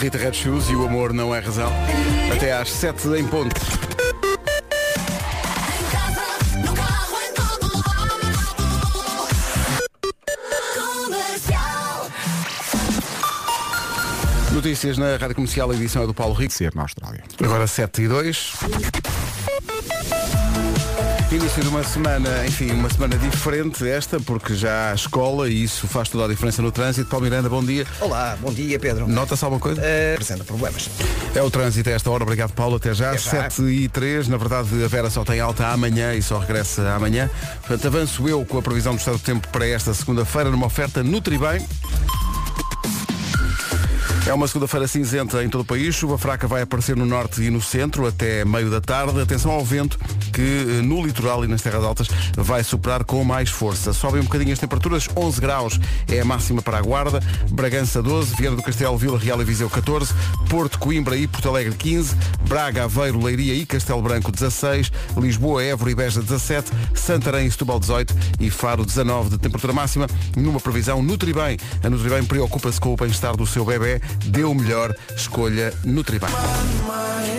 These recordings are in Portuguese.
Rita Red Shoes e o amor não é razão. Até às 7 em ponto. Notícias na Rádio Comercial, a edição é do Paulo Rico. Ser na Austrália. Agora 7 e 2. Início de uma semana, enfim, uma semana diferente esta, porque já há escola e isso faz toda a diferença no trânsito. Paulo Miranda, bom dia. Olá, bom dia Pedro. Nota-se alguma coisa? Uh, apresenta problemas. É o trânsito a esta hora, obrigado Paulo, até já. Até já. 7 e 3, na verdade a Vera só tem alta amanhã e só regressa amanhã. Portanto, avanço eu com a previsão do estado do tempo para esta segunda-feira numa oferta Nutribem. É uma segunda-feira cinzenta em todo o país. Chuva fraca vai aparecer no norte e no centro até meio da tarde. Atenção ao vento que eh, no litoral e nas terras altas vai superar com mais força. Sobem um bocadinho as temperaturas. 11 graus é a máxima para a Guarda. Bragança 12, Viana do Castelo, Vila Real e Viseu 14, Porto, Coimbra e Porto Alegre 15, Braga, Aveiro, Leiria e Castelo Branco 16, Lisboa, Évora e Beja 17, Santarém e Setúbal 18 e Faro 19 de temperatura máxima. Numa previsão Nutribem. A Nutribem preocupa-se com o bem-estar do seu bebê dê o melhor, escolha Nutribem.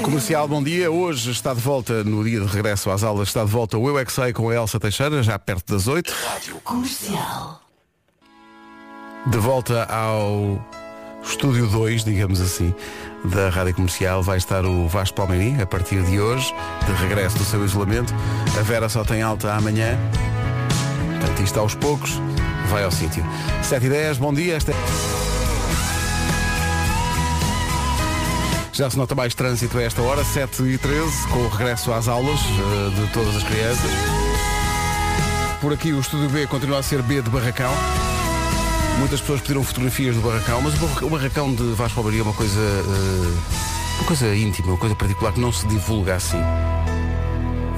Comercial, bom dia. Hoje está de volta, no dia de regresso às aulas, está de volta o Eu é Que Sei com a Elsa Teixeira, já perto das 8. De volta ao estúdio 2, digamos assim, da Rádio Comercial, vai estar o Vasco Palmeirim, a partir de hoje, de regresso do seu isolamento. A Vera só tem alta amanhã. Portanto, isto aos poucos vai ao sítio. 7 e 10, bom dia. Esta... Já se nota mais trânsito a esta hora, 7 e 13, com o regresso às aulas eh, de todas as crianças. Por aqui o Estúdio B continua a ser B de Barracão. Muitas pessoas pediram fotografias do Barracão, mas o barra- o Barracão de Vasco Alvaria é uma coisa. eh, uma coisa íntima, uma coisa particular que não se divulga assim.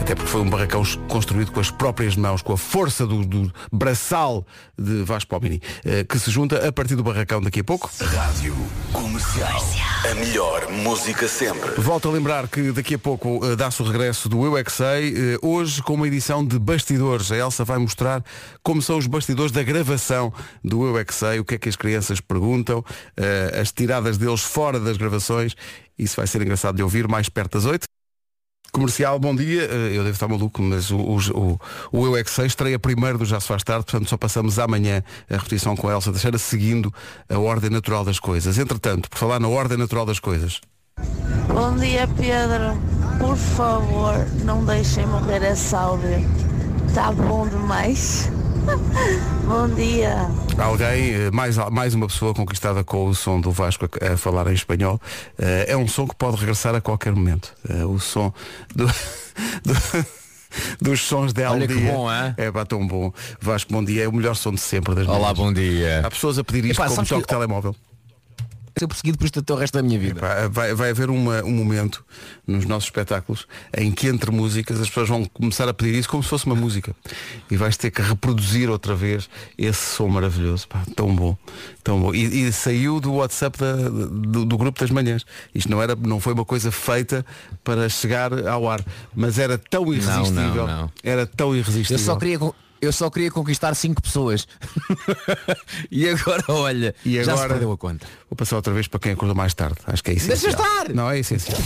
Até porque foi um barracão construído com as próprias mãos, com a força do, do braçal de Vasco Palmini, eh, que se junta a partir do barracão daqui a pouco. Rádio Comercial. A melhor música sempre. Volto a lembrar que daqui a pouco eh, dá-se o regresso do Eu é Que Sei, eh, hoje com uma edição de bastidores. A Elsa vai mostrar como são os bastidores da gravação do Eu é Que Sei, o que é que as crianças perguntam, as tiradas deles fora das gravações. Isso vai ser engraçado de ouvir mais perto das oito. Comercial, bom dia. Eh, Eu devo estar maluco, mas o, o, o, Eu é Que Sei estreia primeiro do Já se faz tarde, portanto só passamos amanhã a repetição com a Elsa Teixeira, seguindo a ordem natural das coisas. Entretanto, por falar na ordem natural das coisas, Bom dia, Pedro. Por favor, não deixem morrer essa áudio. Tá bom demais. Bom dia. Alguém, eh, mais, mais uma pessoa conquistada com o som do Vasco a, a falar em espanhol. Eh, é um som que pode regressar a qualquer momento. Eh, o som do, do- dos sons de Olha que bom, hein? É pá, tão bom. Vasco, bom dia. É o melhor som de sempre das Olá, manhãs. bom dia. Há pessoas a pedir isto Epá, como toque que- telemóvel. Ser perseguido por isto até o resto da minha vida. Epá, vai, vai haver uma- um momento nos nossos espetáculos em que entre músicas as pessoas vão começar a pedir isso como se fosse uma música. E vais ter que reproduzir outra vez esse som maravilhoso. Pá, tão bom. Tão bom. E, e saiu do WhatsApp da- do, do grupo das manhãs. Isto não, era, não foi uma coisa feita para chegar ao ar. Mas era tão irresistível. não. Era tão irresistível. Eu só queria, eu só queria conquistar cinco pessoas. e agora, olha, E já se agora- perdeu a conta. Vou passar outra vez para quem acordou mais tarde. Acho que é essencial. Deixa estar! Não, é essencial.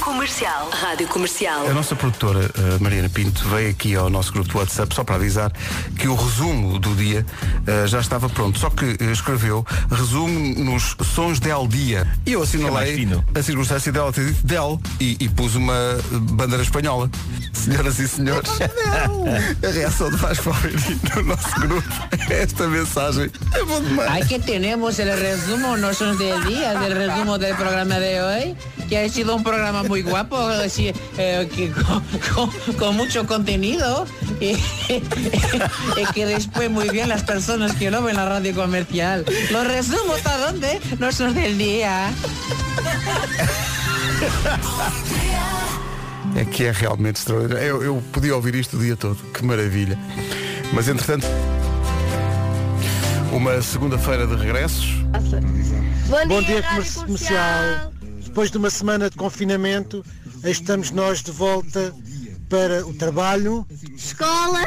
Comercial. Rádio Comercial. A nossa produtora, a Mariana Pinto, veio aqui ao nosso grupo do WhatsApp só para avisar que o resumo do dia eh, já estava pronto. Só que eh, escreveu resumo nos sons del dia. E eu mais assinalei fino. a circunstância dela ter dito del e, e pus uma bandeira espanhola. Senhoras e senhores, a reação de Vasco Palmeirinho no nosso grupo é esta mensagem. É bom demais. Ahí que tenemos el resumo, no son del día, del resumo del programa de hoy, que ha sido un programa muy guapo, así, eh, que con, con- con mucho contenido y, y que después muy bien las personas que lo ven la radio comercial. Los resumos a dónde? No son del día. É que é realmente extraordinário. Eu, eu podia ouvir isto o dia todo. Que maravilha. Mas entretanto, uma segunda-feira de regressos. Bom dia, comer- comercial. Depois de uma semana de confinamento, estamos nós de volta para o trabalho. Escola.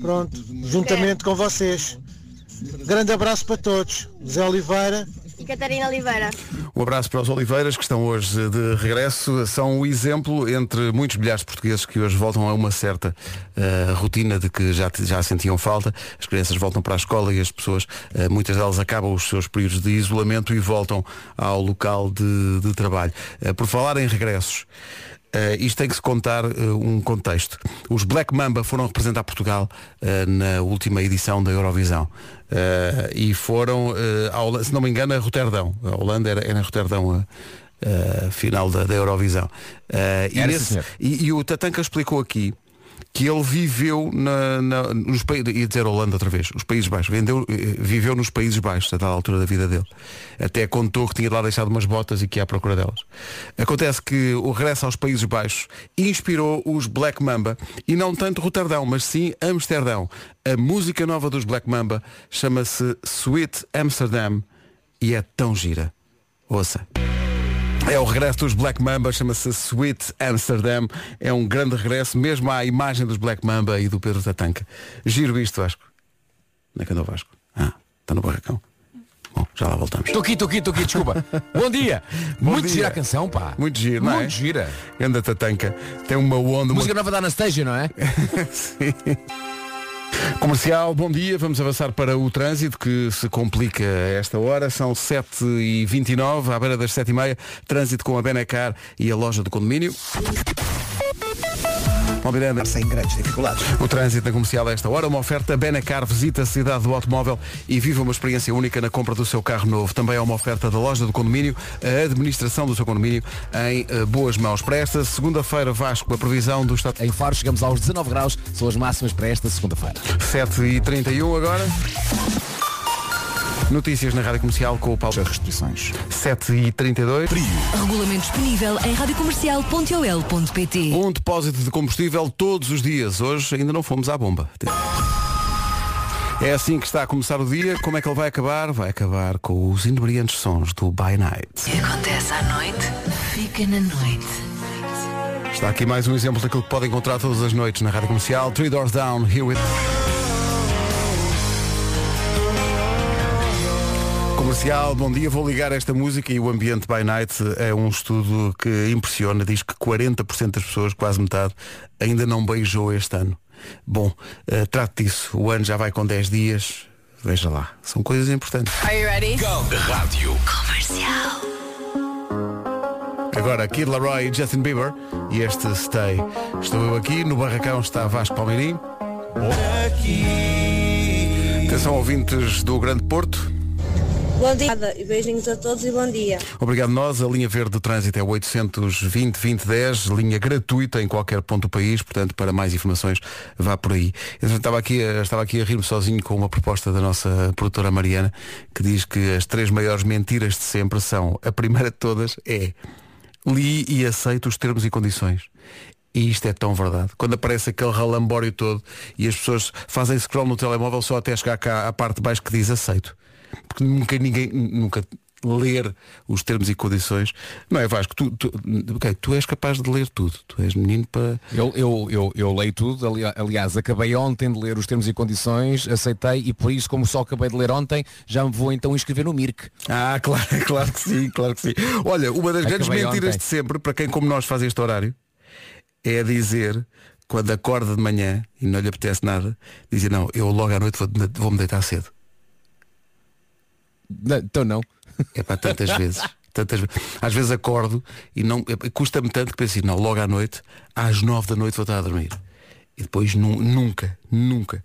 Pronto, juntamente com vocês. Grande abraço para todos. José Oliveira. Catarina Oliveira. Um abraço para os Oliveiras que estão hoje de regresso. São o exemplo entre muitos milhares de portugueses que hoje voltam a uma certa uh, rotina de que já, já sentiam falta. As crianças voltam para a escola e as pessoas, uh, muitas delas acabam os seus períodos de isolamento e voltam ao local de, de trabalho. Uh, por falar em regressos, Uh, isto tem que se contar uh, um contexto. Os Black Mamba foram representar Portugal uh, na última edição da Eurovisão. e foram, ao, se não me engano, a Roterdão. A Holanda era, era em Roterdão a, final da, da Eurovisão. E, esse, e, e o Tatanka explicou aqui que ele viveu na, na, nos países, ia dizer Holanda outra vez, os Países Baixos, vendeu, eh, viveu nos Países Baixos a tal altura da vida dele. Até contou que tinha lá deixado umas botas e que ia à procura delas. Acontece que o regresso aos Países Baixos inspirou os Black Mamba e não tanto Roterdão, mas sim Amsterdão. A música nova dos Black Mamba chama-se Sweet Amsterdam e é tão gira. Ouça. É o regresso dos Black Mamba, chama-se Sweet Amsterdam. É um grande regresso, mesmo à imagem dos Black Mamba e do Pedro Tatanca. Giro isto, Vasco. Onde é que andou o Vasco? Ah, está no barracão. Bom, já lá voltamos. Estou aqui, estou aqui, estou aqui, desculpa. Bom dia. Bom Muito dia. gira a canção, pá. Muito giro, não é? Muito gira. Anda Tatanca. Tem uma onda. Música uma... nova da Anastasia, não é? Sim. Comercial, bom dia. Vamos avançar para o trânsito que se complica a esta hora. São 7h29, à beira das 7h30. Trânsito com a Benacar e a loja do condomínio. Bom, Miranda. Sem grandes dificuldades. O trânsito na comercial a esta hora, uma oferta Benacar visita a cidade do automóvel e viva uma experiência única na compra do seu carro novo. Também é uma oferta da loja do condomínio, a administração do seu condomínio em uh, boas mãos. Para esta segunda-feira, Vasco, a previsão do estado. Em Faro chegamos aos 19 graus, são as máximas para esta segunda-feira. 7h31 agora. Notícias na Rádio Comercial com o Paulo. As restrições. 7h32. Regulamento disponível em radiocomercial.ol.pt Um depósito de combustível todos os dias. Hoje ainda não fomos à bomba. É assim que está a começar o dia. Como é que ele vai acabar? Vai acabar com os inebriantes sons do By Night. O que acontece à noite, fica na noite. Está aqui mais um exemplo daquilo que pode encontrar todas as noites na Rádio Comercial. Three Doors Down, Here Comercial, bom dia. Vou ligar esta música e o ambiente by night é um estudo que impressiona. Diz que 40% das pessoas, quase metade, ainda não beijou este ano. Bom, uh, trate disso. O ano já vai com 10 dias. Veja lá. São coisas importantes. Are you ready? Go. Rádio. Comercial. Agora Kid Laroi e Justin Bieber e este Stay. Estou eu aqui, no barracão está Vasco Palmeirim. Atenção ouvintes do Grande Porto. Bom dia e beijinhos a todos e bom dia. Obrigado nós. A linha verde de trânsito é 820 2010, linha gratuita em qualquer ponto do país, portanto, para mais informações, vá por aí. Eu estava aqui, estava aqui a rir-me sozinho com uma proposta da nossa produtora Mariana, que diz que as três maiores mentiras de sempre são, a primeira de todas é li e aceito os termos e condições. E isto é tão verdade. Quando aparece aquele ralambório todo e as pessoas fazem scroll no telemóvel só até chegar cá à parte de baixo que diz aceito. Porque nunca ninguém, nunca ler os termos e condições. Não é Vasco, tu, tu, ok, tu és capaz de ler tudo. Tu és menino para. Eu, eu, eu, eu leio tudo, ali- aliás, acabei ontem de ler os termos e condições, aceitei e por isso, como só acabei de ler ontem, já me vou então inscrever no MIRC. Ah, claro, claro que sim, claro que sim. Olha, uma das grandes Acabei mentiras ontem. de sempre, para quem como nós faz este horário, é dizer, quando acorda de manhã e não lhe apetece nada, dizer, não, eu logo à noite vou- vou-me deitar cedo. Não, Então não. É para tantas vezes. Tantas. Às vezes acordo e não é- custa-me tanto que penso, assim, não, logo à noite, às nove da noite vou estar a dormir. E depois nu- nunca, nunca.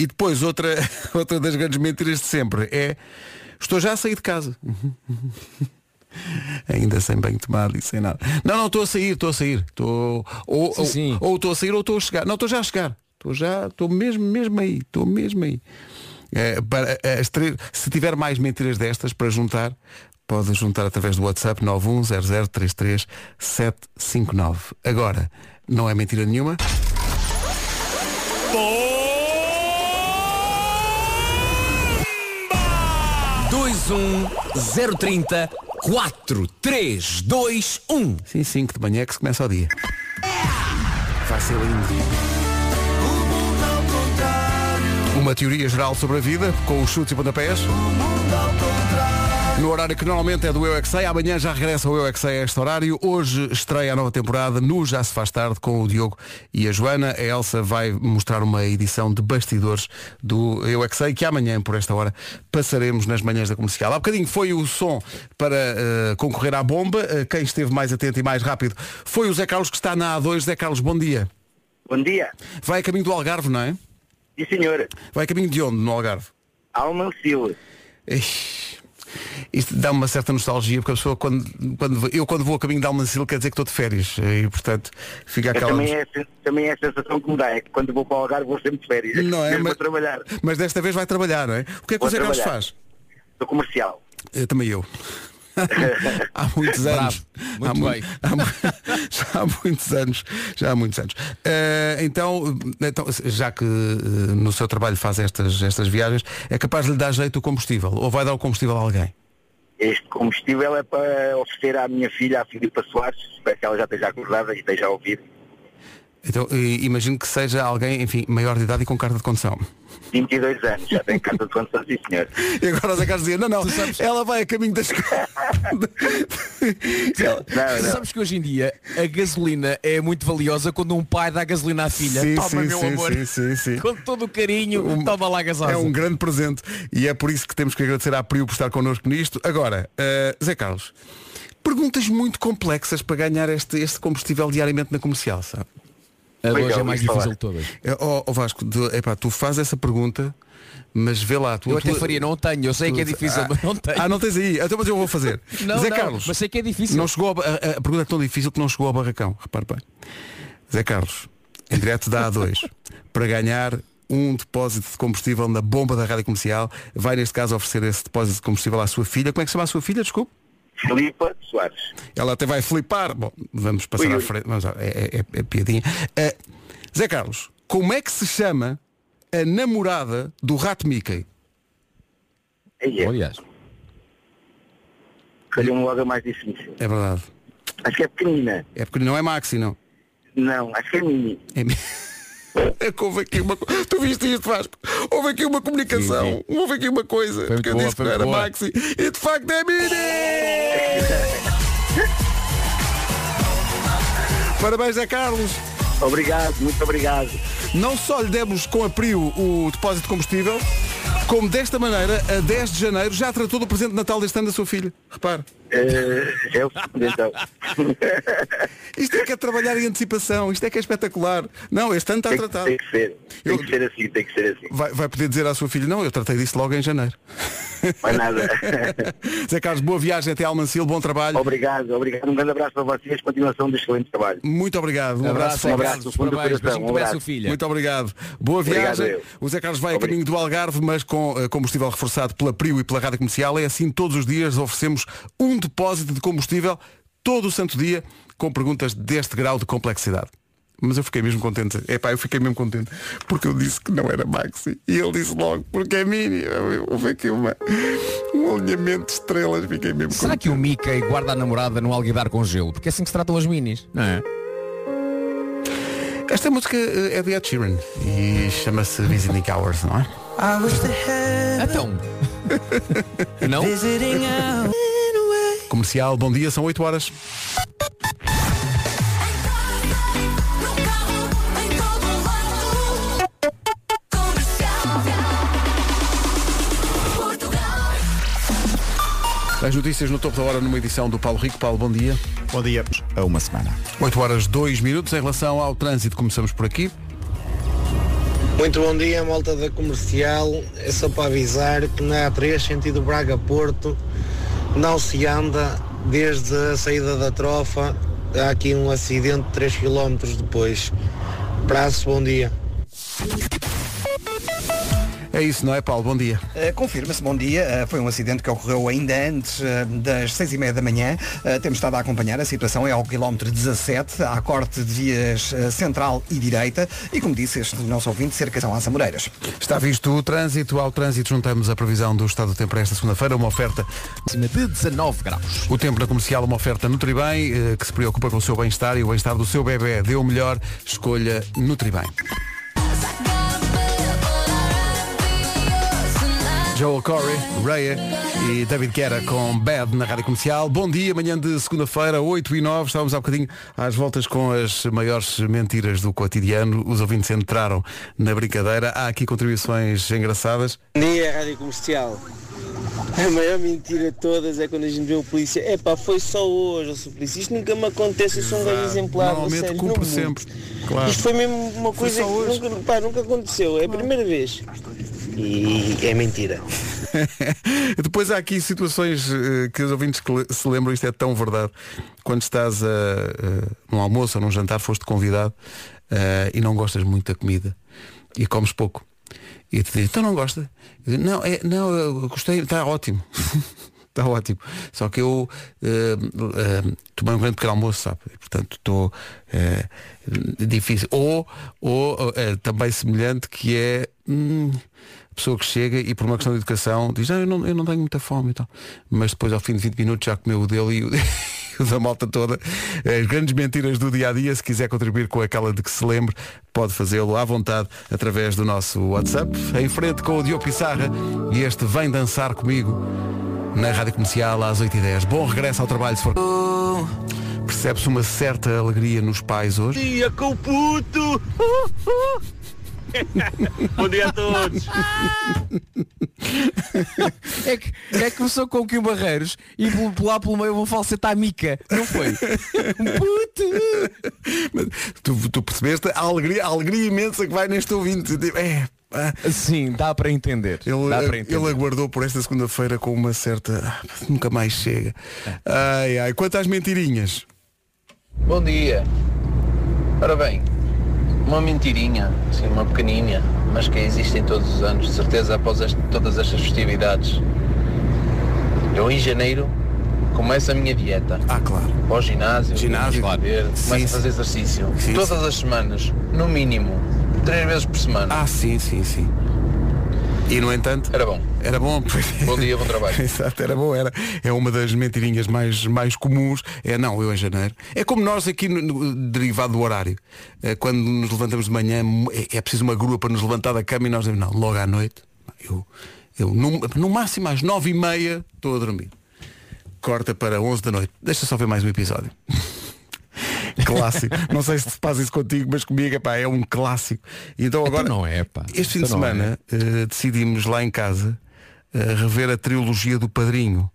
E depois outra, outra das grandes mentiras de sempre é estou já a sair de casa. Ainda sem banho tomado e sem nada. Não, não, estou a sair, estou a sair. Ou Sim, ou- sim. ou estou a sair ou estou a chegar. Não, estou já a chegar. Estou já, estou mesmo, mesmo aí. Estou mesmo aí. É, para, as três- se tiver mais mentiras destas para juntar, pode juntar através do WhatsApp 910033759. Agora, não é mentira nenhuma. Um trinta quatro três dois um. Sim, sim, que de manhã é que se começa o dia. Vai ser lindo. Uma teoria geral sobre a vida, com os chutes e pontapés. No horário que normalmente é do Eu é Sei, amanhã já regressa o Eu é Sei a este horário. Hoje estreia a nova temporada no Já se faz tarde com o Diogo e a Joana. A Elsa vai mostrar uma edição de bastidores do Eu é Que Sei que amanhã, por esta hora, passaremos nas manhãs da comercial. Há bocadinho foi o som para eh, concorrer à bomba. Eh, quem esteve mais atento e mais rápido foi o Zé Carlos que está na A2. Zé Carlos, bom dia. Bom dia. Vai a caminho do Algarve, não é? Sim, senhora. Vai caminho de onde no Algarve? Almancil. Isto dá uma certa nostalgia porque a pessoa quando, quando eu quando vou a caminho de Almancil quer dizer que estou de férias e portanto fica aquela Também é, também é a sensação que me dá, é que quando vou para o Algarve vou sempre de férias. Não é, mas- trabalhar. mas desta vez vai trabalhar não é o que é que Vou o Zé Carlos faz Sou comercial. Eu, também eu há muitos Bravo. anos Muito há, bem. mu- já há muitos anos já há muitos anos Eh, então, então já que eh, no seu trabalho faz estas estas viagens é capaz de lhe dar jeito o combustível ou vai dar o combustível a alguém Este combustível é para oferecer à minha filha, a Filipa Soares, espero que ela já esteja acordada e esteja a ouvir. Então imagino que seja alguém enfim maior de idade e com carta de condução 22 anos, já tem carta de condução, sim senhor. E agora o Zé Carlos dizia, não, não, ela vai a caminho da escola. Não, não. sabes que hoje em dia a gasolina é muito valiosa quando um pai dá gasolina à filha. Sim, Toma, sim, meu sim, amor. sim, sim, sim. Com todo o carinho, toma lá a gasosa. É um grande presente e é por isso que temos que agradecer à Priu por estar connosco nisto. Agora, eh, Zé Carlos, perguntas muito complexas para ganhar este, este combustível diariamente na comercial, sabe? A Pois hoje é, mais ouvi falar. difícil de todas. É, Ó ó Vasco, de, epá, tu fazes essa pergunta, mas vê lá. Tu, Eu até tu- faria, não tenho, eu sei que é difícil, ah, mas não tenho. Ah, não tens aí. Então, mas eu vou fazer. Não, Zé não, Carlos, mas sei que é difícil. Não chegou a, a- a pergunta é tão difícil que não chegou ao barracão. Repare bem. Zé Carlos, em direto da A2, para ganhar um depósito de combustível na bomba da rádio comercial, vai neste caso oferecer esse depósito de combustível à sua filha. Como é que se chama a sua filha? Desculpe. Filipa Soares. Ela até vai flipar. Bom, vamos passar Ui, à frente. Vamos lá, é, é- é piadinha. Eh, Zé Carlos, como é que se chama a namorada do rato Mickey? É. Aliás, Calhou-me logo a mais difícil. É verdade. Acho que é pequenina. É porque não é Maxi, não. Não, acho que é mini. É, mi- é que houve aqui uma Tu viste isto, Vasco? Houve aqui uma comunicação. Houve aqui uma coisa. Foi porque eu boa, disse que era boa. Maxi. E de facto é Mini! Parabéns, Zé Carlos. Obrigado, muito obrigado. Não só lhe demos com a Prio o depósito de combustível, como desta maneira, a 10 de janeiro, já tratou do presente de Natal deste ano da sua filha. Repare. É o segundo então. Isto é que é trabalhar em antecipação. Isto é que é espetacular. Não, este ano está tem, tratado. tem que ser. Tem Eu- que ser assim, tem que ser assim. Vai, vai poder dizer à sua filha, não, eu tratei disso logo em janeiro. Mais nada. Zé Carlos, boa viagem até Almancil, bom trabalho. obrigado, obrigado. Um grande abraço para vocês. Continuação do excelente trabalho. Muito obrigado. Um abraço, abraço, um abraço coração, beijinho um também à abraço. sua filha. Muito obrigado. Boa Obrigado, viagem. eu. O Zé Carlos vai a Obrigado. caminho do Algarve, mas com eh, combustível reforçado pela Prio e pela Rádio Comercial. É assim todos os dias oferecemos um depósito de combustível todo o santo dia com perguntas deste grau de complexidade. Mas eu fiquei mesmo contente. É pá, eu fiquei mesmo contente. Porque eu disse que não era Maxi. E ele disse logo, porque é Mini. Houve aqui uma, um alinhamento de estrelas. Fiquei mesmo será contente. que o Mickey guarda a namorada no alguidar com gelo? Porque é assim que se tratam as minis, não é? Esta música eh, é de Ed Sheeran e chama-se Visiting Hours, não é? Então. não? Comercial, bom dia, são 8 horas. As notícias no topo da hora numa edição do Paulo Rico. Paulo, bom dia. Bom dia. A uma semana. 8 horas 2 minutos em relação ao trânsito. Começamos por aqui. Muito bom dia, malta da comercial. É só para avisar que na A3, sentido Braga-Porto, não se anda desde a saída da trofa. Há aqui um acidente 3 km depois. Prazo, bom dia. É isso, não é, Paulo? Bom dia. Uh, Confirma-se, bom dia. Uh, foi um acidente que ocorreu ainda antes uh, das seis e meia da manhã. Uh, temos estado a acompanhar a situação, é ao quilómetro 17, há corte de vias uh, central e direita. E como disse este nosso ouvinte, cerca são às Amoreiras. Está visto o trânsito. Ao trânsito juntamos a previsão do estado do tempo para esta segunda-feira, uma oferta Acima de 19 graus. O tempo na comercial, uma oferta Nutribem, que se preocupa com o seu bem-estar e o bem-estar do seu bebê. Dê o melhor, escolha Nutribem. Joel Corey, Raya e David Guerra com Bad na Rádio Comercial. Bom dia, manhã de segunda-feira, 8 e 9. Estávamos há bocadinho às voltas com as maiores mentiras do cotidiano. Os ouvintes entraram na brincadeira. Há aqui contribuições engraçadas. Bom dia, Rádio Comercial. A maior mentira de todas é quando a gente vê o polícia. É pá, foi só hoje, sou polícia. Isto nunca me acontece, eu sou um gajo exemplar. a Normalmente sério, cumpre não sempre. Claro. Isto foi mesmo uma coisa que nunca, pá, nunca aconteceu. É a primeira vez. E é mentira. Depois há aqui situações eh, que os ouvintes se lembram, isto é tão verdade. Quando estás a, eh, num almoço ou num jantar, foste convidado eh, e não gostas muito da comida e comes pouco. E te dizem, então não gosta? Não, é, não, eu gostei, está ótimo. Está ótimo. Só que eu eh, eh, tomei um grande pequeno almoço, sabe? Portanto, estou difícil. Ou, ou também semelhante que é hum, a pessoa que chega e por uma questão de educação diz, ah, eu, não, eu não tenho muita fome e tal. Mas depois ao fim de 20 minutos já comeu o dele e o, e o da malta toda. As grandes mentiras do dia a dia, se quiser contribuir com aquela de que se lembre, pode fazê-lo à vontade através do nosso WhatsApp. Em frente com o Diogo Pissarra e este Vem Dançar Comigo na Rádio Comercial às 8h10. Bom regresso ao trabalho se for. Percebe-se uma certa alegria nos pais hoje. Dia com o puto! Bom dia a todos! É que, é que começou com o Kim Barreiros e lá pelo meio vão falsetar a Mica, não foi? tu, tu percebeste a alegria, a alegria imensa que vai neste ouvinte. É, pá. Sim, dá para entender. Ele, Dá para entender. ele aguardou por esta segunda-feira com uma certa. ah, Nunca mais chega. Ai, ai. Quanto às mentirinhas? Bom dia. Ora bem, uma mentirinha, assim, uma pequeninha, mas que existem todos os anos, de certeza após este- todas estas festividades. Eu em janeiro começo a minha dieta. Ah, claro. Para o ginásio, Ginásio. começo a beber, Sim, começo a fazer exercício. Sim, todas sim. as semanas, no mínimo, três vezes por semana. Ah, sim, sim, sim. E no entanto. Era bom. Era bom. Bom dia, bom trabalho. Exato, era bom, era. É uma das mentirinhas mais, mais comuns. É não, eu em janeiro. É como nós aqui no, no- derivado do horário. É, quando nos levantamos de manhã, é, é preciso uma grua para nos levantar da cama e nós dizemos, não, logo à noite. Eu, eu no, no máximo às nove e meia estou a dormir. Corta para 11 da noite. Deixa só ver mais um episódio. clássico. Não sei se passa isso contigo, mas comigo epá, é um clássico. E Então agora, não é, pá. este fim de Então semana eh, decidimos lá em casa eh, rever a trilogia do Padrinho.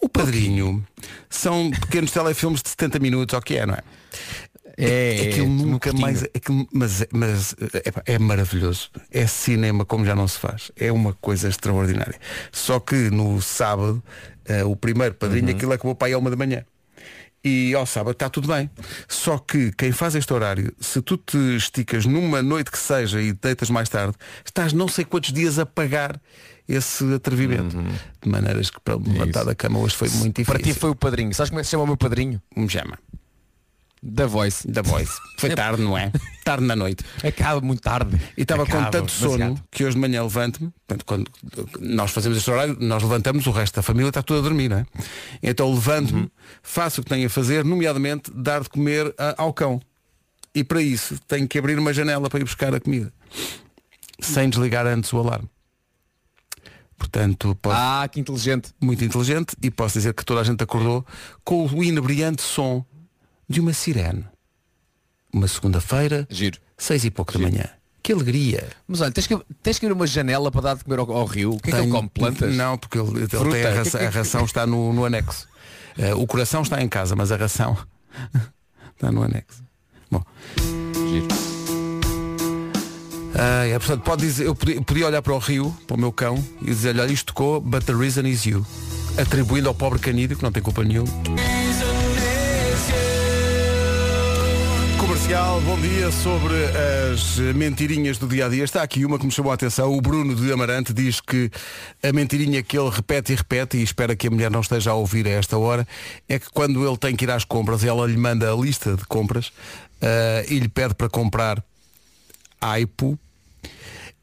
O Padrinho são pequenos telefilmes de 70 minutos, ou que é, não é? É, aquilo é, nunca mais. Aquilo, mas é- mas é, é maravilhoso. É cinema como já não se faz. É uma coisa extraordinária. Só que no sábado, eh, o primeiro padrinho, Uhum. aquilo acabou para aí a uma da manhã. E ao sábado está tudo bem. Só que quem faz este horário, se tu te esticas numa noite que seja e deitas mais tarde, estás não sei quantos dias a pagar esse atrevimento. De maneiras que para levantar da cama hoje foi muito difícil. Uhum. Para ti foi o padrinho. Sabes como é que se chama o meu padrinho? Me chama. Da Voice. Da Voice. Foi tarde, não é? Tarde na noite. Acaba muito tarde. E estava com Acaba tanto sono demasiado. que hoje de manhã levanto-me, portanto, quando nós fazemos este horário, nós levantamos, o resto da família está toda a dormir, não é? Então levanto-me, faço o que tenho a fazer, nomeadamente dar de comer a- ao cão. E para isso tenho que abrir uma janela para ir buscar a comida. Sem desligar antes o alarme. Portanto, posso... Ah, que inteligente. Muito inteligente e posso dizer que toda a gente acordou com o inebriante som de uma sirene. Uma segunda-feira, Giro. seis e pouco da manhã. Que alegria. Mas olha, tens que, tens que ir uma janela para dar de comer ao, ao rio. O que é que ele Tenho- come? Plantas? Não, porque ele, ele tem a, que- a ração está no, no anexo. Eh, o coração está em casa, mas a ração está no anexo. Bom. Ah, é, portanto, pode dizer, eu podia, podia olhar para o rio, para o meu cão, e dizer-lhe, olha, isto tocou, but the reason is you. Atribuindo ao pobre canídeo, que não tem culpa nenhuma. Comercial, bom dia sobre as mentirinhas do dia a dia. Está aqui uma que me chamou a atenção. O Bruno de Amarante diz que a mentirinha que ele repete e repete, e espera que a mulher não esteja a ouvir a esta hora, é que quando ele tem que ir às compras, ela lhe manda a lista de compras ah, e lhe pede para comprar aipo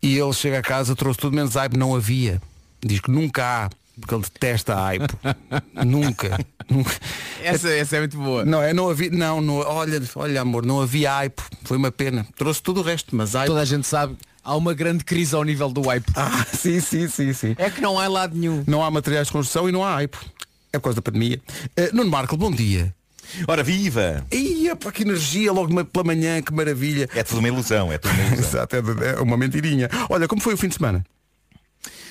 e ele chega a casa, trouxe tudo menos aipo, não havia. Diz que nunca há, porque ele detesta a aipo. nunca. nunca. Essa, essa é muito boa. Não, é, não havia, não, não, olha, olha amor, não havia aipo, foi uma pena. Trouxe tudo o resto, mas aipo. Toda a gente sabe, há uma grande crise ao nível do hype. Ah, sim, sim, sim, sim. É que não há lado nenhum. Não há materiais de construção e não há hype. É por causa da pandemia. Uh, Nuno Marco, bom dia. Ora, viva! Ia, pá, que energia logo pela manhã, que maravilha. É tudo uma ilusão, é tudo uma ilusão. Exato, é, é uma mentirinha. Olha, como foi o fim de semana?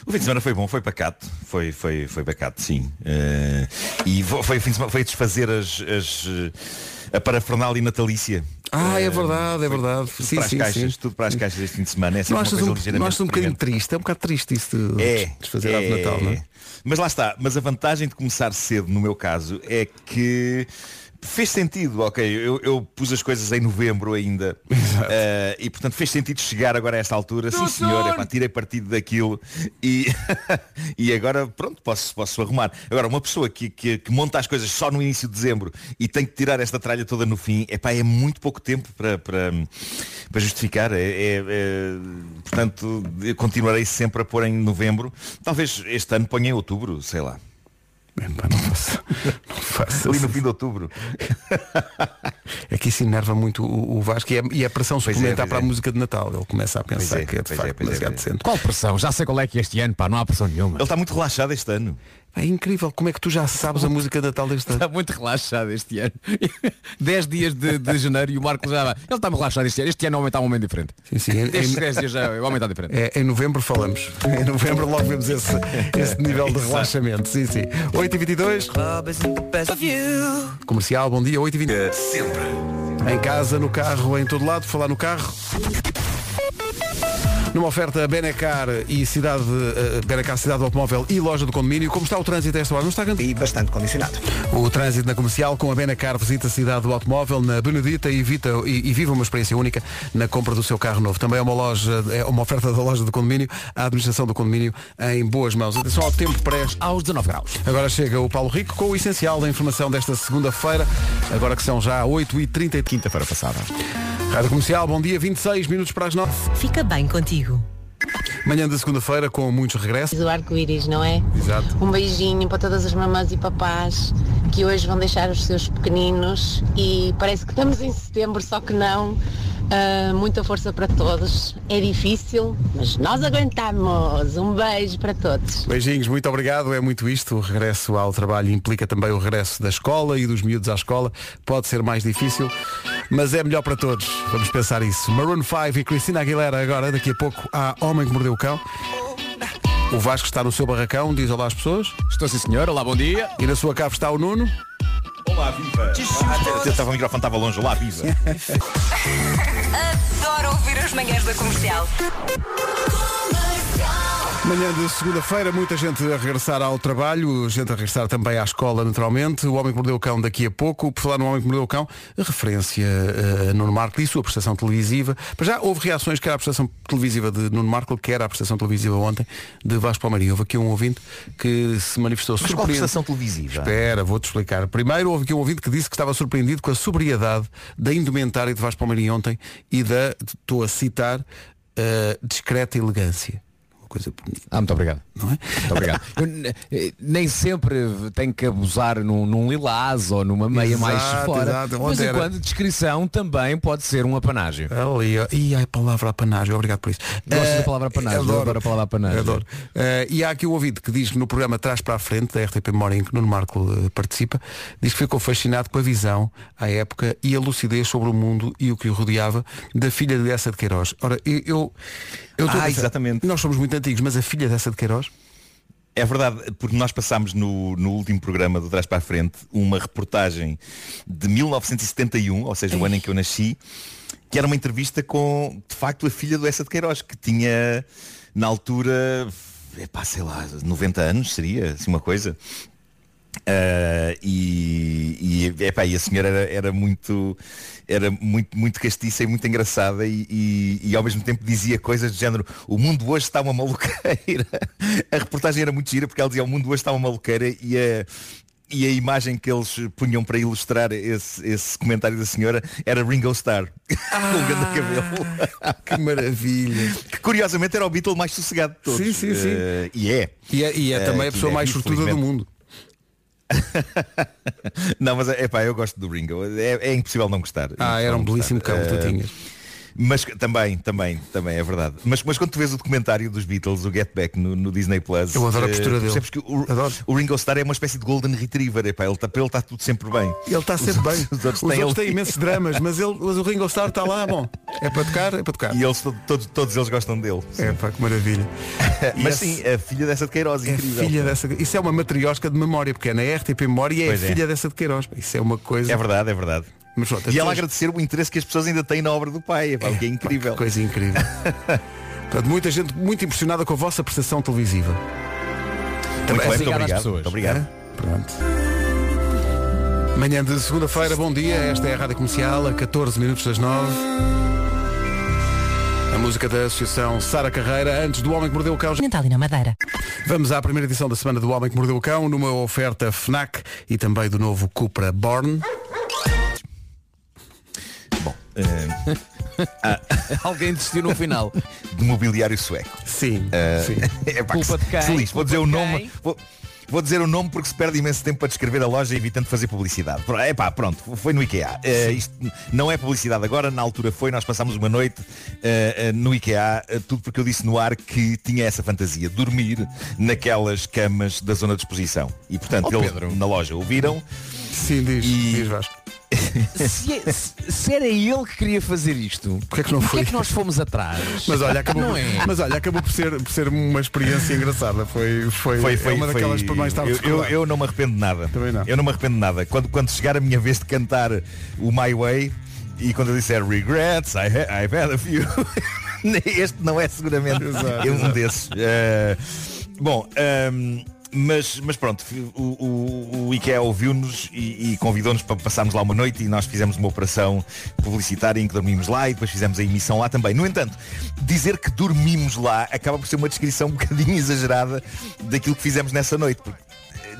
O fim de semana foi bom, foi pacato, foi, foi, foi pacato, sim. Eh, e foi o fim de semana, foi desfazer as, as, eh, a parafernália natalícia. Ah, é Eh, verdade, é verdade. Tudo Sim, para as sim, caixas, sim. tudo para as caixas deste fim de semana. É Não uma achas coisa um, não achas um bocadinho triste? É um bocado triste isso de É, desfazer a árvore de Natal, não é? Mas lá está, mas a vantagem de começar cedo, no meu caso, é que fez sentido, ok, eu, eu pus as coisas em novembro ainda eh, e portanto fez sentido chegar agora a esta altura, sim senhor, epá, tirei partido daquilo e, e agora pronto, posso, posso arrumar. Agora, uma pessoa que, que, que monta as coisas só no início de dezembro e tem que tirar esta tralha toda no fim, epá, é muito pouco tempo para, para, para justificar. É, é- é- portanto, eu continuarei sempre a pôr em novembro. Talvez este ano ponha em outubro, sei lá. Ali no fim de outubro. É que isso enerva muito o, o Vasco e é, e é pressão Pois é, suplementar pois para é. a música de Natal. Ele começa a pensar é, que é de facto é, é, demasiado é. decente. Qual pressão? Já sei qual é que é este ano, pá, não há pressão nenhuma. Ele está muito relaxado este ano. É incrível como é que tu já sabes a música de Natal deste ano. Está muito relaxado este ano. 10 dias de, de janeiro e o Marco já vai. Ele está muito relaxado este ano. Este ano o homem está um momento diferente. Sim, sim. Em, Destes em- 10 dias já o homem está diferente. é, em novembro falamos. Em novembro logo vemos esse, esse nível de relaxamento. Sim, sim. 8h22. Comercial, bom dia, 8h20. Sempre. Em casa, no carro, em todo lado, falar no carro. Numa oferta Benecar e cidade, eh, Benecar Cidade do Automóvel e loja do condomínio, como está o trânsito a esta hora? Não está grande? E bastante condicionado. O trânsito na comercial com a Benacar visita a cidade do automóvel na Benedita e, evita, e, e viva uma experiência única na compra do seu carro novo. Também é uma loja, é uma oferta da loja do condomínio, a administração do condomínio em boas mãos. Atenção ao tempo preste. Aos 19 graus. Agora chega o Paulo Rico com o essencial da informação desta segunda-feira, agora que são já 8h30 de quinta-feira passada. Rádio Comercial, bom dia, 26 minutos para as 9. Fica bem contigo. Manhã de segunda-feira com muitos regressos. O arco-íris, não é? Exato. Um beijinho para todas as mamãs e papás que hoje vão deixar os seus pequeninos e parece que estamos em setembro, só que não. Ah, muita força para todos. É difícil, mas nós aguentamos. Um beijo para todos. Beijinhos, muito obrigado. É muito isto. O regresso ao trabalho implica também o regresso da escola e dos miúdos à escola. Pode ser mais difícil, mas é melhor para todos. Vamos pensar isso. Maroon 5 e Cristina Aguilera agora, daqui a pouco, há Homem que Mordeu o Cão. O Vasco está no seu barracão, diz olá às pessoas. Estou sim senhor, olá, bom dia. E na sua cave está o Nuno. Olá, viva! Ah, estava o microfone estava longe, olá, viva! Adoro ouvir as manhãs da comercial. Manhã de segunda-feira, muita gente a regressar ao trabalho, gente a regressar também à escola, naturalmente. O Homem que Mordeu o Cão daqui a pouco. Por falar no Homem que Mordeu o Cão, a referência a Nuno Marco e sua prestação televisiva. Mas já houve reações quer à prestação televisiva de Nuno Marco, quer à prestação televisiva ontem de Vasco Palmeirinho. Houve aqui um ouvinte que se manifestou Mas surpreendido. prestação televisiva? Espera, vou-te explicar. Primeiro houve aqui um ouvinte que disse que estava surpreendido com a sobriedade da indumentária de Vasco Palmeirinho ontem e da, estou a citar, eh, discreta elegância. Coisa bonita. Ah, muito obrigado. Não é? Muito obrigado. Eu, eh, nem sempre tenho que abusar num, num lilás ou numa meia mais Exato, fora. exato. Mas era- enquanto descrição também pode ser um apanágio. Ali, ó. e ai, palavra apanágio, obrigado por isso. Gosto Eh, da palavra apanágio, adoro. adoro a palavra apanágio. Adoro. Eh, e há aqui o ouvido que diz que no programa Trás para a Frente, da RTP Memória, em que Nuno Marco eh, participa, diz que ficou fascinado com a visão, à época, e a lucidez sobre o mundo e o que o rodeava da filha de Essa de Queiroz. Ora, eu... eu, eu Ah, pensar, exatamente. Nós somos muito antigos, mas a filha dessa de Queiroz... É verdade, porque nós passámos no, no último programa do Trás para a Frente uma reportagem de 1971, ou seja, o ano em que eu nasci, que era uma entrevista com, de facto, a filha do Essa de Queiroz, que tinha, na altura, epá, sei lá, 90 anos, seria, assim uma coisa. Ah, e, e, epá, e a senhora era, era muito era muito, muito castiça e muito engraçada e, e, e ao mesmo tempo dizia coisas do género o mundo hoje está uma maluqueira. A reportagem era muito gira porque ela dizia o mundo hoje está uma maluqueira. E a, e a imagem que eles punham para ilustrar esse, esse comentário da senhora era Ringo Starr com o grande cabelo. que maravilha. Que curiosamente era o Beatle mais sossegado de todos. Sim, sim, sim. Eh, e é. E é, e é Eh, também a pessoa é, mais sortuda do mundo. Não, mas é pá, eu gosto do Ringo. É, é impossível não gostar. Ah, É era um não belíssimo cão que tu Eh, tinhas. Mas também, também, também é verdade. Mas, mas quando tu vês o documentário dos Beatles, o Get Back no, no Disney Plus, Eu adoro a eh, postura tu dele. que o, o Ringo Starr é uma espécie de Golden Retriever. Epá, ele está está tudo sempre bem. Ele está sempre bem. Os outros Os têm outros ele- têm imensos dramas, mas, ele, mas o Ringo Starr está lá, bom. É para tocar, é para tocar. E eles, to- todos, todos eles gostam dele. É pá, que maravilha. Mas esse- sim, a filha dessa de Queiroz, É incrível. filha dessa. Isso é uma matriosca de memória, porque é na RTP Memória e é Pois é. filha dessa de Queiroz. Isso é uma coisa. É verdade, é verdade. Mas, pronto, e ela pessoas- agradecer o interesse que as pessoas ainda têm na obra do pai, o que é incrível. Coisa incrível. Portanto, muita gente muito impressionada com a vossa prestação televisiva. Muito bem, muito obrigado. Muito obrigado. É? Pronto. Manhã de segunda-feira, bom dia. Esta é a Rádio Comercial, a 14 minutos das 9. A música da Associação Sara Carreira, antes do Homem que Mordeu o Cão. Natal e na Madeira. Vamos à primeira edição da Semana do Homem que Mordeu o Cão, numa oferta FNAC e também do novo Cupra Born. Ah, Alguém desistiu no final. de mobiliário sueco. Sim, Eh, sim. epá, Culpa que de quem? feliz. Vou dizer o nome. Vou, vou dizer o nome porque se perde imenso tempo para descrever a loja evitando fazer publicidade. Pro- Epá, pronto, foi no IKEA. Eh, isto não é publicidade agora, na altura foi, nós passámos uma noite no IKEA, tudo porque eu disse no ar que tinha essa fantasia, dormir naquelas camas da zona de exposição. E portanto, Oh, eles Pedro. na loja ouviram. Sim, diz, E- diz Vasco. Se, é- se- se era ele que queria fazer isto, Porquê é que não foi? é que nós fomos atrás? Mas olha, acabou, Não é? mas olha, acabou por, ser, por ser uma experiência engraçada. Foi, foi, Foi, foi, é uma foi- daquelas para mais tarde eu, eu, eu não me arrependo de nada. Também não. Eu não me arrependo de nada. Quando, quando chegar a minha vez de cantar o My Way e quando eu disser regrets, I ha- I've had a few. este não é seguramente Exato, um exato. desses. Eh, bom, ehm, mas, mas pronto, o, o, o IKEA ouviu-nos e, e convidou-nos para passarmos lá uma noite e nós fizemos uma operação publicitária em que dormimos lá e depois fizemos a emissão lá também. No entanto, dizer que dormimos lá acaba por ser uma descrição um bocadinho exagerada daquilo que fizemos nessa noite. Porque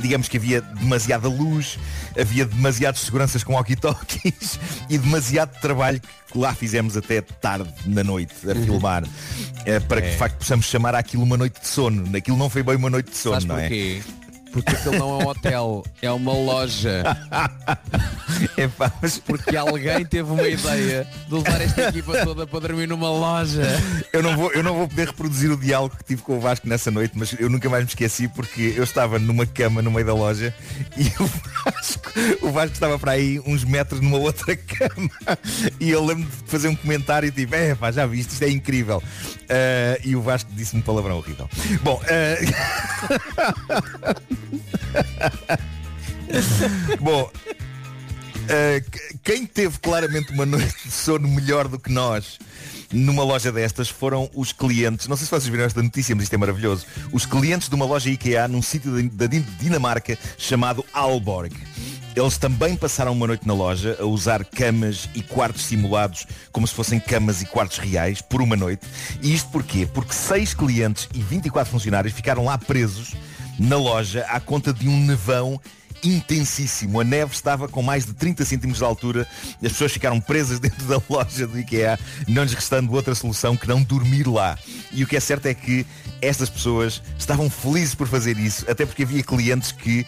digamos que havia demasiada luz, havia demasiadas seguranças com walkie-talkies e demasiado trabalho que lá fizemos até tarde na noite a filmar eh, para que É. de facto possamos chamar aquilo uma noite de sono. Aquilo não foi bem uma noite de sono, não é? Porque aquilo não é um hotel, é uma loja. Epá, mas Porque alguém teve uma ideia de levar esta equipa toda para dormir numa loja. eu não, vou, eu não vou poder reproduzir o diálogo que tive com o Vasco nessa noite, mas eu nunca mais me esqueci porque eu estava numa cama no meio da loja e o Vasco, o Vasco estava para aí uns metros numa outra cama e eu lembro de fazer um comentário tipo, é pá, já viste, isto é incrível. Ah, e o Vasco disse-me palavrão horrível. Bom, ah, Bom, Uh, que- quem teve claramente uma noite de sono melhor do que nós numa loja destas foram os clientes, não sei se vocês viram esta notícia, mas isto é maravilhoso, os clientes de uma loja IKEA num sítio da da Din- Dinamarca chamado Alborg. Eles também passaram uma noite na loja a usar camas e quartos simulados como se fossem camas e quartos reais por uma noite. E isto porquê? Porque seis clientes e 24 funcionários ficaram lá presos na loja à conta de um nevão intensíssimo. A neve estava com mais de 30 centímetros de altura as pessoas ficaram presas dentro da loja do IKEA, não lhes restando outra solução que não dormir lá. E o que é certo é que estas pessoas estavam felizes por fazer isso, até porque havia clientes que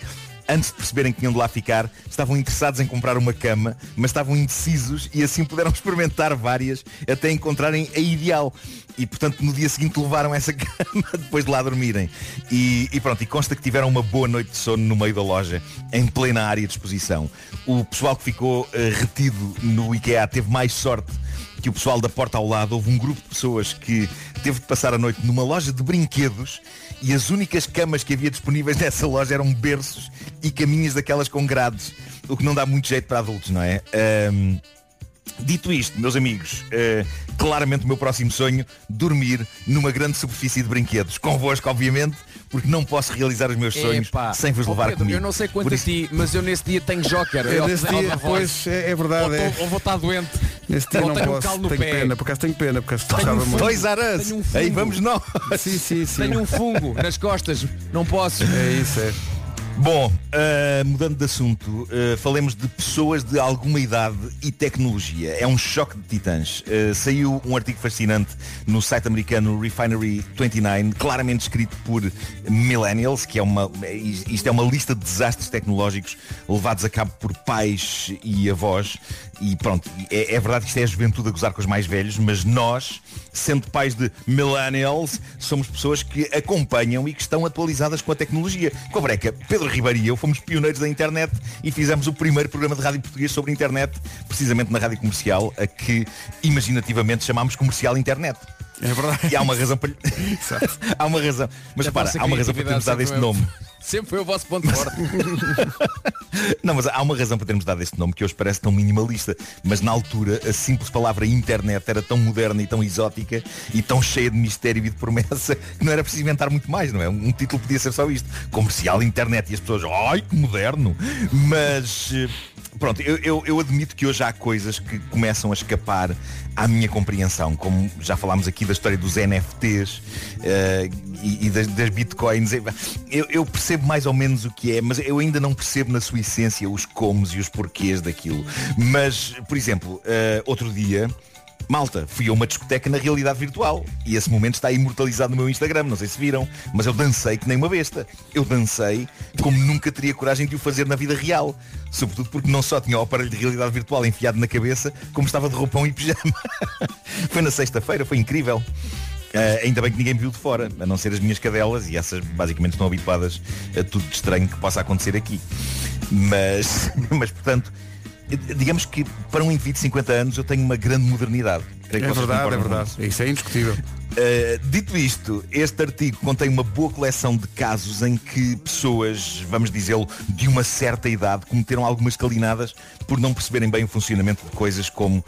antes de perceberem que tinham de lá ficar, estavam interessados em comprar uma cama, mas estavam indecisos e assim puderam experimentar várias até encontrarem a ideal. E portanto no dia seguinte levaram essa cama depois de lá dormirem. E, e pronto, e consta que tiveram uma boa noite de sono no meio da loja, em plena área de exposição. O pessoal que ficou eh, retido no IKEA teve mais sorte que o pessoal da porta ao lado, houve um grupo de pessoas que teve de passar a noite numa loja de brinquedos e as únicas camas que havia disponíveis nessa loja eram berços e caminhas daquelas com grades, o que não dá muito jeito para adultos, não é? Ahm, Dito isto, meus amigos, eh, claramente o meu próximo sonho, dormir numa grande superfície de brinquedos. Convosco, obviamente, porque não posso realizar os meus sonhos Epá. sem vos Oh, levar Pedro, comigo. Eu não sei quanto Por a isso- ti, mas eu nesse dia tenho joker. Eu Eu nesse dia, pois, é, é verdade. Ou, é. tô- ou vou estar doente. Nesse dia ou não tenho um posso. calo no tenho pé. pena, por acaso tenho pena, porque Tenho gostava um muito. Dois aras! Tenho um Aí vamos nós! Sim, sim, sim. Tenho um fungo nas costas. Não posso. É isso, é. Bom, uh, mudando de assunto, uh, falemos de pessoas de alguma idade e tecnologia. É um choque de titãs. Uh, saiu um artigo fascinante no site americano Refinery 29, claramente escrito por millennials, que é uma, isto é uma lista de desastres tecnológicos levados a cabo por pais e avós. E pronto, é, é verdade que isto é a juventude a gozar com os mais velhos, mas nós, sendo pais de millennials, somos pessoas que acompanham e que estão atualizadas com a tecnologia. Com a breca, Pedro Ribeiro e eu fomos pioneiros da internet e fizemos o primeiro programa de rádio português sobre internet, precisamente na rádio comercial, a que imaginativamente chamámos comercial internet. É verdade. E há uma razão para lhe... há uma razão. Mas para, há uma razão para termos dado este nome. Sempre foi o vosso ponto forte. Não, mas há uma razão para termos dado este nome que hoje parece tão minimalista. Mas na altura a simples palavra internet era tão moderna e tão exótica e tão cheia de mistério e de promessa que não era preciso inventar muito mais, não é? Um título podia ser só isto. Comercial internet e as pessoas, ai que moderno! Mas eh, pronto, eu, eu, eu admito que hoje há coisas que começam a escapar à minha compreensão, como já falámos aqui da história dos NFTs eh, e, e das, das bitcoins. Eu, eu percebo mais ou menos o que é, mas eu ainda não percebo na sua essência os comos e os porquês daquilo. Mas, por exemplo, eh, outro dia. Malta, fui a uma discoteca na realidade virtual e esse momento está imortalizado no meu Instagram, não sei se viram, mas eu dancei que nem uma besta. Eu dancei como nunca teria coragem de o fazer na vida real. Sobretudo porque não só tinha o aparelho de realidade virtual enfiado na cabeça, como estava de roupão e pijama. foi na sexta-feira, foi incrível. Ah, ainda bem que ninguém me viu de fora, a não ser as minhas cadelas e essas basicamente estão habituadas a tudo de estranho que possa acontecer aqui. Mas, mas portanto, digamos que para um indivíduo de 50 anos eu tenho uma grande modernidade. É vocês verdade, é verdade. Isso é indiscutível. Uh, dito isto, este artigo contém uma boa coleção de casos em que pessoas, vamos dizê-lo, de uma certa idade cometeram algumas calinadas por não perceberem bem o funcionamento de coisas como,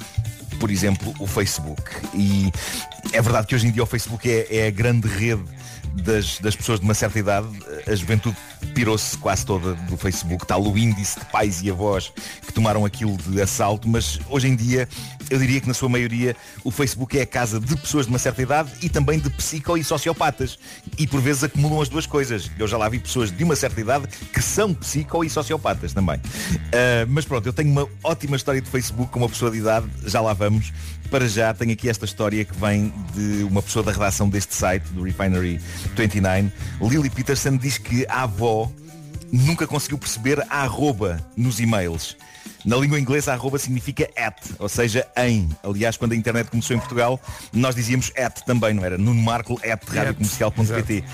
por exemplo, o Facebook. E é verdade que hoje em dia o Facebook é, é a grande rede das, das pessoas de uma certa idade. A juventude pirou-se quase toda do Facebook. Tal o índice de pais e avós que tomaram aquilo de assalto, mas hoje em dia eu diria que na sua maioria o Facebook é a casa de pessoas de uma certa idade e também de psico e sociopatas. E por vezes acumulam as duas coisas. Eu já lá vi pessoas de uma certa idade que são psico e sociopatas também. Ah, mas pronto, eu tenho uma ótima história de Facebook com uma pessoa de idade, já lá vamos. Para já tenho aqui esta história que vem de uma pessoa da redação deste site, do Refinery 29. Lily Peterson diz que a avó nunca conseguiu perceber a arroba nos e-mails. Na língua inglesa, a arroba significa at, ou seja, em. Aliás, quando a internet começou em Portugal, nós dizíamos at também, não era? Nuno Marco, at radiocomercial.pt.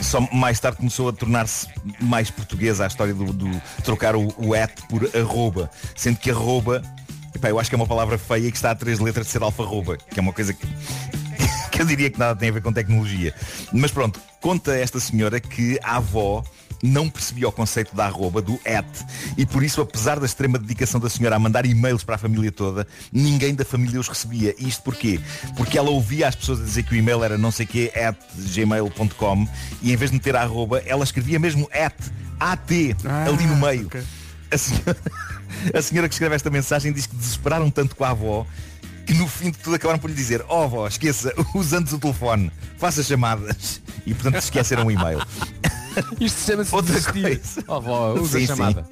Só mais tarde começou a tornar-se mais portuguesa a história do, do trocar o, o at por arroba. Sendo que arroba, epá, eu acho que é uma palavra feia que está a três letras de ser alfarroba, que é uma coisa que que eu diria que nada tem a ver com tecnologia. Mas pronto, conta esta senhora que a avó não percebia o conceito da arroba, do at, e por isso, apesar da extrema dedicação da senhora a mandar e-mails para a família toda, ninguém da família os recebia. Isto porquê? Porque ela ouvia as pessoas a dizer que o e-mail era não sei quê, at gmail.com, e em vez de meter a arroba, ela escrevia mesmo at, at, ali no meio. A senhora, a senhora que escreve esta mensagem diz que desesperaram tanto com a avó que no fim de tudo acabaram por lhe dizer ó avó, esqueça, use antes o telefone, faça chamadas e portanto esqueceram o e-mail. Isto chama-se Outra desistir. coisa. Oh, vó, usa Sim, a chamada.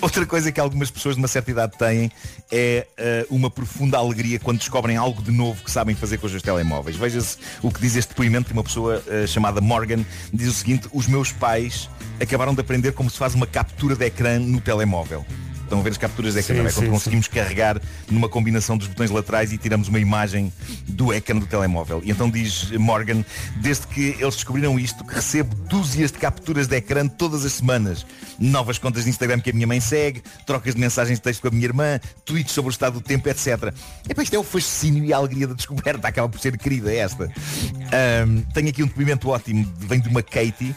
Outra coisa que algumas pessoas de uma certa idade têm é eh, uma profunda alegria quando descobrem algo de novo que sabem fazer com os seus telemóveis. Veja-se o que diz este depoimento de uma pessoa eh, chamada Morgan. Diz o seguinte, os meus pais acabaram de aprender como se faz uma captura de ecrã no telemóvel. Estão a ver as capturas de ecrã, Sim, é? Quando sim, conseguimos carregar numa combinação dos botões laterais e tiramos uma imagem do ecrã do telemóvel. E então diz Morgan, desde que eles descobriram isto, que recebo dúzias de capturas de ecrã todas as semanas. Novas contas de Instagram que a minha mãe segue, trocas de mensagens de texto com a minha irmã, tweets sobre o estado do tempo, etc. Epá, isto é o fascínio e a alegria da descoberta, acaba por ser querida esta. Ahm, tenho aqui um depoimento ótimo, vem de uma Katie,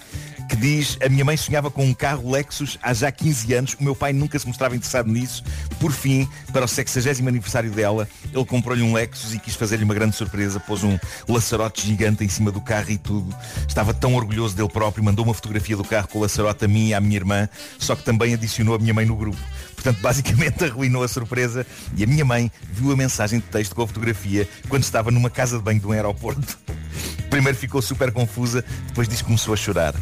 que diz a minha mãe sonhava com um carro Lexus há já 15 anos, o meu pai nunca se mostrava interessado nisso. Por fim, para o 60 aniversário dela, ele comprou-lhe um Lexus e quis fazer-lhe uma grande surpresa, pôs um laçarote gigante em cima do carro e tudo. Estava tão orgulhoso dele próprio, mandou uma fotografia do carro com o laçarote a mim e à minha irmã, só que também adicionou a minha mãe no grupo. Portanto, basicamente arruinou a surpresa e a minha mãe viu a mensagem de texto com a fotografia quando estava numa casa de banho de um aeroporto. Primeiro ficou super confusa, depois diz que começou a chorar.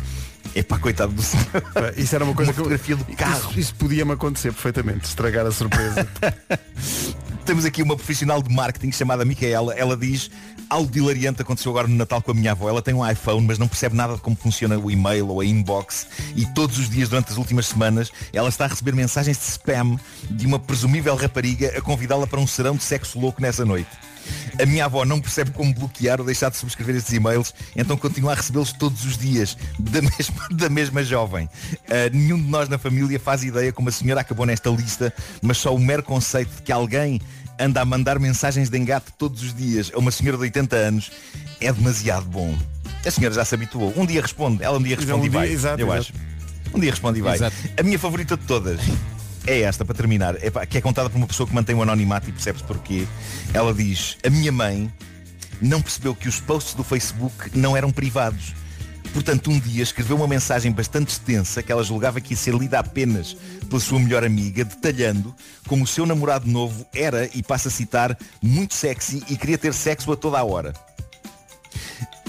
É pá, coitado do senhor. Isso era uma coisa Uma fotografia do carro. Isso, isso podia-me acontecer perfeitamente, estragar a surpresa. Temos aqui uma profissional de marketing chamada Micaela. Ela diz, algo hilariante aconteceu agora no Natal com a minha avó. Ela tem um iPhone, mas não percebe nada de como funciona o e-mail ou a inbox. E todos os dias, durante as últimas semanas, ela está a receber mensagens de spam de uma presumível rapariga a convidá-la para um serão de sexo louco nessa noite. A minha avó não percebe como bloquear ou deixar de subscrever estes e-mails, então continua a recebê-los todos os dias, da mesma, da mesma jovem. Ah, nenhum de nós na família faz ideia como a senhora acabou nesta lista, mas só o mero conceito de que alguém anda a mandar mensagens de engate todos os dias a uma senhora de 80 anos é demasiado bom. A senhora já se habituou. Um dia responde, ela um dia responde um e vai. dia, exato, eu exato. acho. Um dia responde e vai. Exato. A minha favorita de todas é esta, para terminar, Epá, que é contada por uma pessoa que mantém o anonimato e percebe-se porquê. Ela diz, a minha mãe não percebeu que os posts do Facebook não eram privados. Portanto, um dia escreveu uma mensagem bastante extensa que ela julgava que ia ser lida apenas pela sua melhor amiga, detalhando como o seu namorado novo era, e passa a citar, muito sexy e queria ter sexo a toda a hora.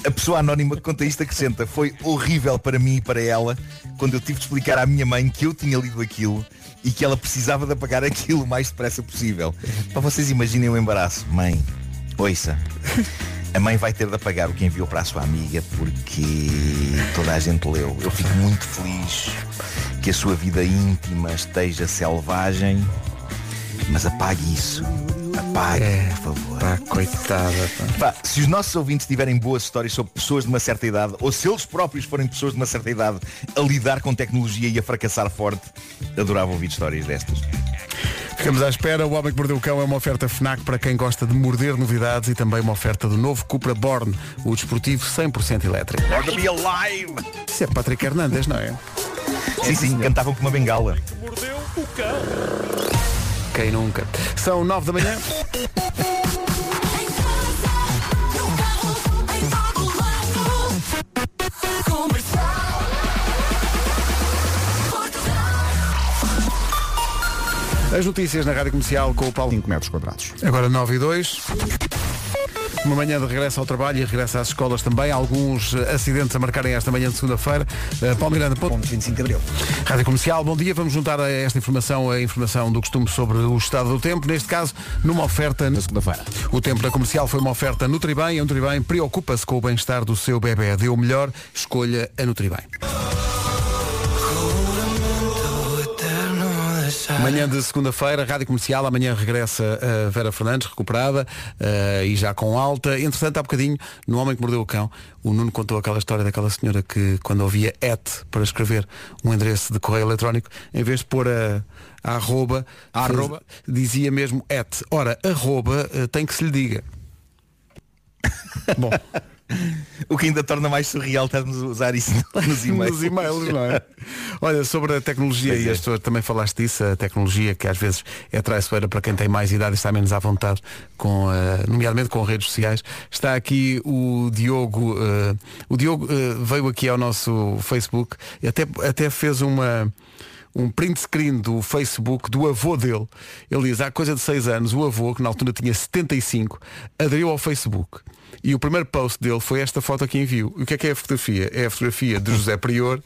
A pessoa anónima que conta isto acrescenta Foi horrível para mim e para ela Quando eu tive de explicar à minha mãe que eu tinha lido aquilo E que ela precisava de apagar aquilo o mais depressa possível. Para vocês imaginem o embaraço. Mãe, ouça. A mãe vai ter de apagar o que enviou para a sua amiga Porque toda a gente leu. Eu fico muito feliz Que a sua vida íntima esteja selvagem Mas apague isso Apague, por favor Pá, coitada. pá. Pá, se os nossos ouvintes tiverem boas histórias sobre pessoas de uma certa idade, ou se eles próprios forem pessoas de uma certa idade a lidar com tecnologia e a fracassar forte, adorava ouvir histórias destas. Ficamos à espera. O Homem que Mordeu o Cão é uma oferta FNAC para quem gosta de morder novidades e também uma oferta do novo Cupra Born, o desportivo 100% elétrico. Born to be alive! Isso é Patrick Hernandes, não é? Sim, sim, cantavam com uma bengala. Quem nunca? São nove da manhã. As notícias na Rádio Comercial com o Paulo. 5 metros quadrados. Agora 9 e 2. Uma manhã de regresso ao trabalho e regresso às escolas também. Alguns eh, acidentes a marcarem esta manhã de segunda-feira. Uh, Paulo Miranda, ponto. Ponto 25 de Abril. Rádio Comercial, bom dia. Vamos juntar a esta informação a informação do costume sobre o estado do tempo. Neste caso, numa oferta Na segunda-feira. O tempo da comercial foi uma oferta Nutribem. A Nutribem preocupa-se com o bem-estar do seu bebê. Dê o melhor, escolha a Nutribem. Manhã de segunda-feira, Rádio Comercial, amanhã regressa a Vera Fernandes, recuperada eh, e já com alta. Entretanto, há bocadinho, no Homem que Mordeu o Cão, o Nuno contou aquela história daquela senhora que, quando ouvia et para escrever um endereço de correio eletrónico, em vez de pôr a, a arroba, A arroba. dizia mesmo et. Ora, arroba eh, tem que se lhe diga. Bom, O que ainda torna mais surreal estarmos a usar isso nos e-mails. nos e-mails, não é? Olha, sobre a tecnologia, Pois e é. também falaste disso, a tecnologia que às vezes é traiçoeira para quem tem mais idade e está menos à vontade, com, eh, nomeadamente com redes sociais. Está aqui o Diogo, eh, o Diogo eh, veio aqui ao nosso Facebook e até, até fez uma um print screen do Facebook do avô dele. Ele diz, há coisa de 6 anos, o avô, que na altura tinha 75, aderiu ao Facebook. E o primeiro post dele foi esta foto que enviou. E o que é que é a fotografia? É a fotografia de José Prior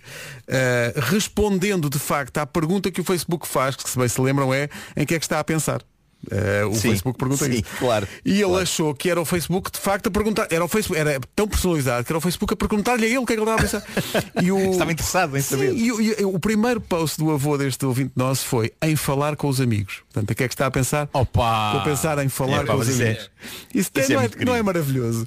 eh, respondendo de facto à pergunta que o Facebook faz, que se bem se lembram é em que é que está a pensar. Eh, o Sim, Facebook pergunta sim, isso. claro, E ele achou que era o Facebook de facto a perguntar. Era o Facebook, era tão personalizado que era o Facebook a perguntar-lhe a ele o que é que ele estava a pensar. E o, Estava interessado em Sim, saber. e, o- e o primeiro post do avô deste ouvinte nosso foi em falar com os amigos. Portanto, o que é que está a pensar? Opa! Estou a pensar em falar Epá, com os isso é- amigos. Isso, isso é não, é, não é maravilhoso.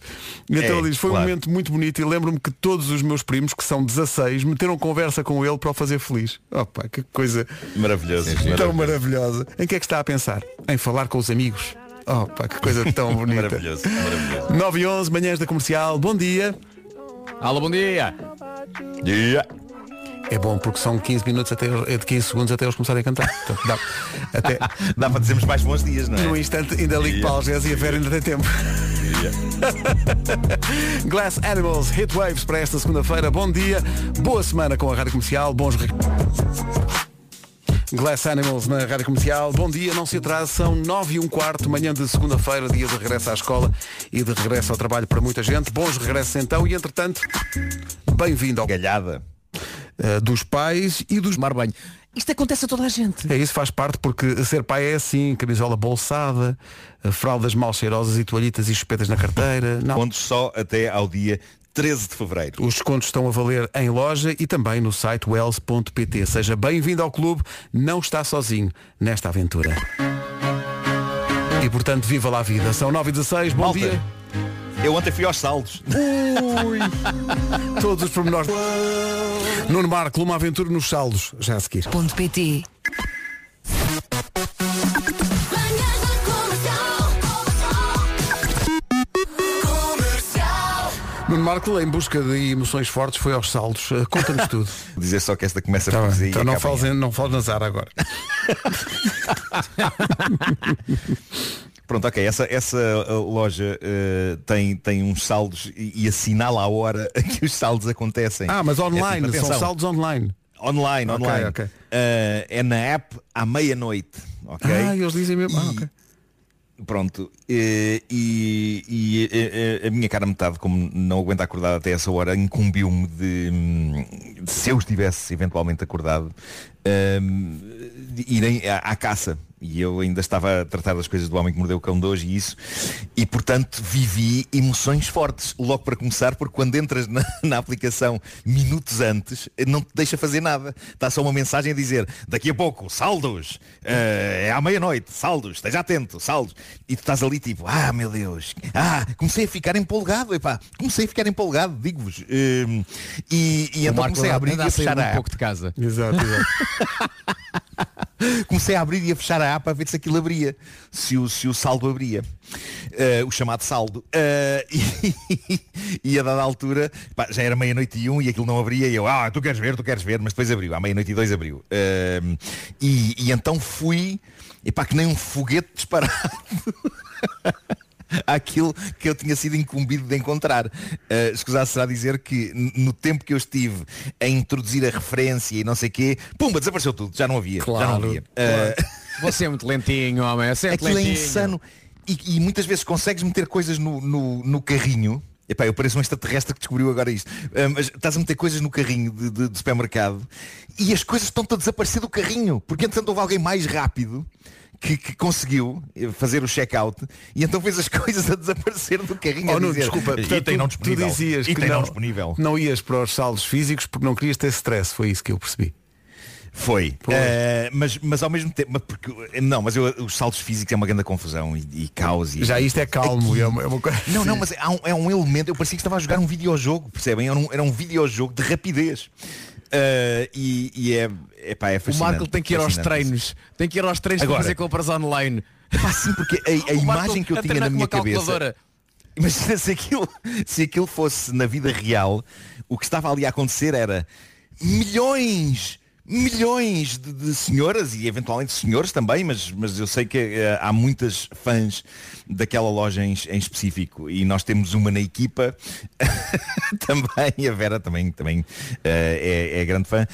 E então É, ele diz, foi um claro. momento muito bonito e lembro-me que todos os meus primos, que são 16, meteram conversa com ele para o fazer feliz. Opa, que coisa Maravilhoso. tão maravilhosa. Em que é que está a pensar? Em falar com os amigos. Opa, que coisa tão bonita. Maravilhoso, maravilhoso. 9 e 11, manhãs da comercial. Bom dia. Alô, bom dia. Yeah. É bom porque são 15 minutos até é de 15 segundos até eles começarem a cantar. Portanto, dá, até Dá para dizermos mais bons dias, não é? no instante ainda ligo para a Algés e a Vera ainda tem tempo. Glass Animals, Hit Waves para esta segunda-feira. Bom dia, boa semana com a Rádio Comercial, bons Glass Animals na Rádio Comercial. Bom dia, não se atrase, são 9 e um quarto, manhã de segunda-feira, dia de regresso à escola e de regresso ao trabalho para muita gente. Bons regressos então e entretanto, bem-vindo ao Galhada. eh, dos pais e dos Tomar banho. Isto acontece a toda a gente. É isso, faz parte porque ser pai é assim, camisola bolsada, eh, fraldas mal cheirosas e toalhitas e chupetas na carteira. Não. Pontos só até ao dia 13 de Fevereiro. Os descontos estão a valer em loja e também no site wells.pt. Seja bem-vindo ao clube, não está sozinho nesta aventura. E portanto, viva lá a vida. São 9 e 16 bom Malta. dia. Eu ontem fui aos saldos. Ui. Todos os pormenores. Nuno Marco, uma aventura nos saldos, já a seguir. Ponto PT. Nuno Marco, em busca de emoções fortes, foi aos saldos. Eh, Conta-nos tudo. Vou dizer só que esta começa Tá por dizer então não fales, em- não fales na Zara agora. Pronto, ok, essa, essa uh, loja uh, tem, tem uns saldos e, e assinala a hora que os saldos acontecem. Ah, mas É online, tipo, são atenção, saldos online. Online, online. ok. Uh, é na app à meia-noite. ok? Ah, eles dizem mesmo. Ah, E- ok. Pronto, e, e- e, eh, a minha cara metade, como não aguenta acordar até essa hora, incumbiu-me de, de, se eu estivesse eventualmente acordado, hum, de irem à, à caça. E eu ainda estava a tratar das coisas do homem que mordeu o cão de hoje e isso. E portanto vivi emoções fortes. Logo para começar, porque quando entras na, na aplicação minutos antes, não te deixa fazer nada. Está só uma mensagem a dizer, daqui a pouco, saldos, eh, é à meia-noite, saldos, esteja atento, saldos. E tu estás ali tipo, ah meu Deus, ah, comecei a ficar empolgado, epá, comecei a ficar empolgado, digo-vos. Hum, e, e O então Marco comecei a abrir e a sair fechar um pouco de casa. Exato, exato. Comecei a abrir e a fechar a app para ver se aquilo abria, se o, se o saldo abria. Eh, o chamado saldo. Eh, e, e a dada altura, pá, já era meia-noite e um e aquilo não abria e eu, ah, tu queres ver, tu queres ver, mas depois abriu, à meia-noite e dois abriu. Eh, e, e então fui, e pá, que nem um foguete disparado. Aquilo que eu tinha sido incumbido de encontrar. Uh, escusado será dizer que no tempo que eu estive a introduzir a referência e não sei quê, pumba, desapareceu tudo, já não havia. já não Claro, havia. claro. Uh, Você é muito lentinho, homem. É sempre Aquilo é lentinho. insano. E, e muitas vezes consegues meter coisas no, no, no carrinho. Epá, eu pareço um extraterrestre que descobriu agora isto. Ah, mas estás a meter coisas no carrinho de, de- de supermercado e as coisas estão-te a desaparecer do carrinho. Porque entretanto houve alguém mais rápido que, que conseguiu eh, fazer o check-out e então fez as coisas a desaparecer do carrinho. Oh, Nuno, dizer, desculpa, portanto, item não tu, tu disponível. dizias que não não, disponível. não ias para os saldos físicos porque não querias ter stress, foi isso que eu percebi. Foi. Eh, mas, mas ao mesmo tempo, porque, não, mas eu, os saltos físicos é uma grande confusão e, e caos. E, Já isto é calmo, é uma, é uma coisa. Não, não, mas há um- é um elemento, eu parecia que estava a jogar um videojogo, percebem? Era um, era um videojogo de rapidez. Eh, e, e é, epá, é O fascinante. Marco tem que ir aos treinos. Tem que ir aos treinos Agora- para fazer compras online. Epá, sim, porque a, a O imagem que eu tinha na minha cabeça. calculadora. Imagina se aquilo, se aquilo fosse na vida real, o que estava ali a acontecer era milhões, milhões de, de senhoras e eventualmente senhores também, mas, mas eu sei que eh, há muitas fãs daquela loja em, em específico. E nós temos uma na equipa. Também, a Vera também, também eh, é, é grande fã.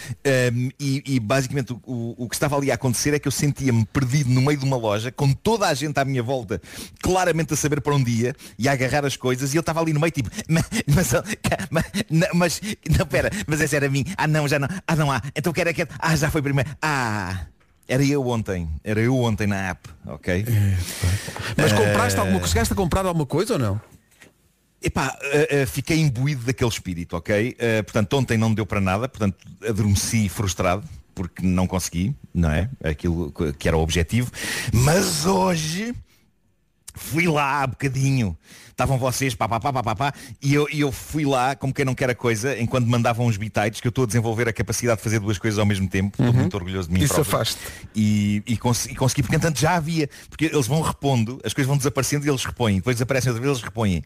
Um, e, e basicamente o, o, o que estava ali a acontecer é que eu sentia-me perdido no meio de uma loja com toda a gente à minha volta claramente a saber para onde ia e a agarrar as coisas e eu estava ali no meio tipo mas, mas, mas, não, pera, mas essa era a mim ah não, já não, ah não há, então quero, quero ah já foi primeiro, ah era eu ontem, era eu ontem na app, ok? Mas Eh, compraste alguma coisa? Chegaste a comprar alguma coisa ou não? Epá, uh, uh, fiquei imbuído daquele espírito, ok? Uh, portanto, ontem não deu para nada, portanto, adormeci frustrado, porque não consegui, não é? Aquilo que- que era o objetivo. Mas hoje fui lá há bocadinho. Estavam vocês, pá, pá, pá, pá, pá, pá, e eu, e eu fui lá, como quem não quer a coisa, enquanto mandavam os bitites, que eu estou a desenvolver a capacidade de fazer duas coisas ao mesmo tempo. Estou muito orgulhoso de mim E próprio. safaste. E, e, cons- e consegui, porque entanto já havia, porque eles vão repondo, as coisas vão desaparecendo e eles repõem, depois desaparecem outra vez eles repõem.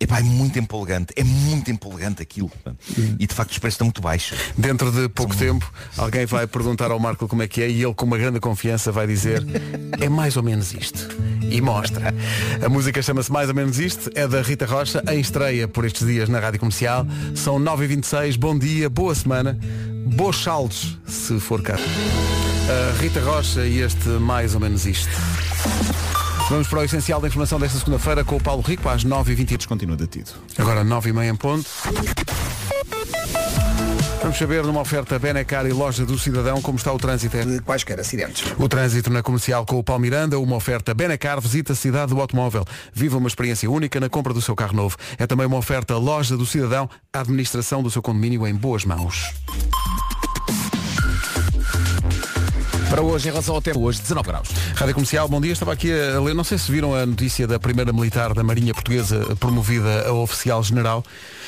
Epá, é muito empolgante, é muito empolgante aquilo. pá. E de facto os preços estão muito baixos. Dentro de pouco tempo, alguém vai perguntar ao Marco como é que é e ele com uma grande confiança vai dizer é mais ou menos isto. E mostra. A música chama-se Mais ou menos isto, é da Rita Rocha, em estreia por estes dias na Rádio Comercial. São 9h26, bom dia, boa semana, bons saldos, se for cá. A Rita Rocha e este mais ou menos isto. Vamos para o essencial da informação desta segunda-feira com o Paulo Rico às 9h20. Continua detido. Agora 9h30 em ponto. Vamos saber numa oferta Benecar e loja do cidadão como está o trânsito. De quaisquer acidentes. O trânsito na comercial com o Palmiranda, uma oferta Benecar, visita a cidade do automóvel. Viva uma experiência única na compra do seu carro novo. É também uma oferta loja do cidadão, a administração do seu condomínio em boas mãos. Para hoje, em relação ao tempo, hoje 19 graus. Rádio Comercial, bom dia. Estava aqui a ler, não sei se viram a notícia da primeira militar da Marinha Portuguesa promovida a oficial general.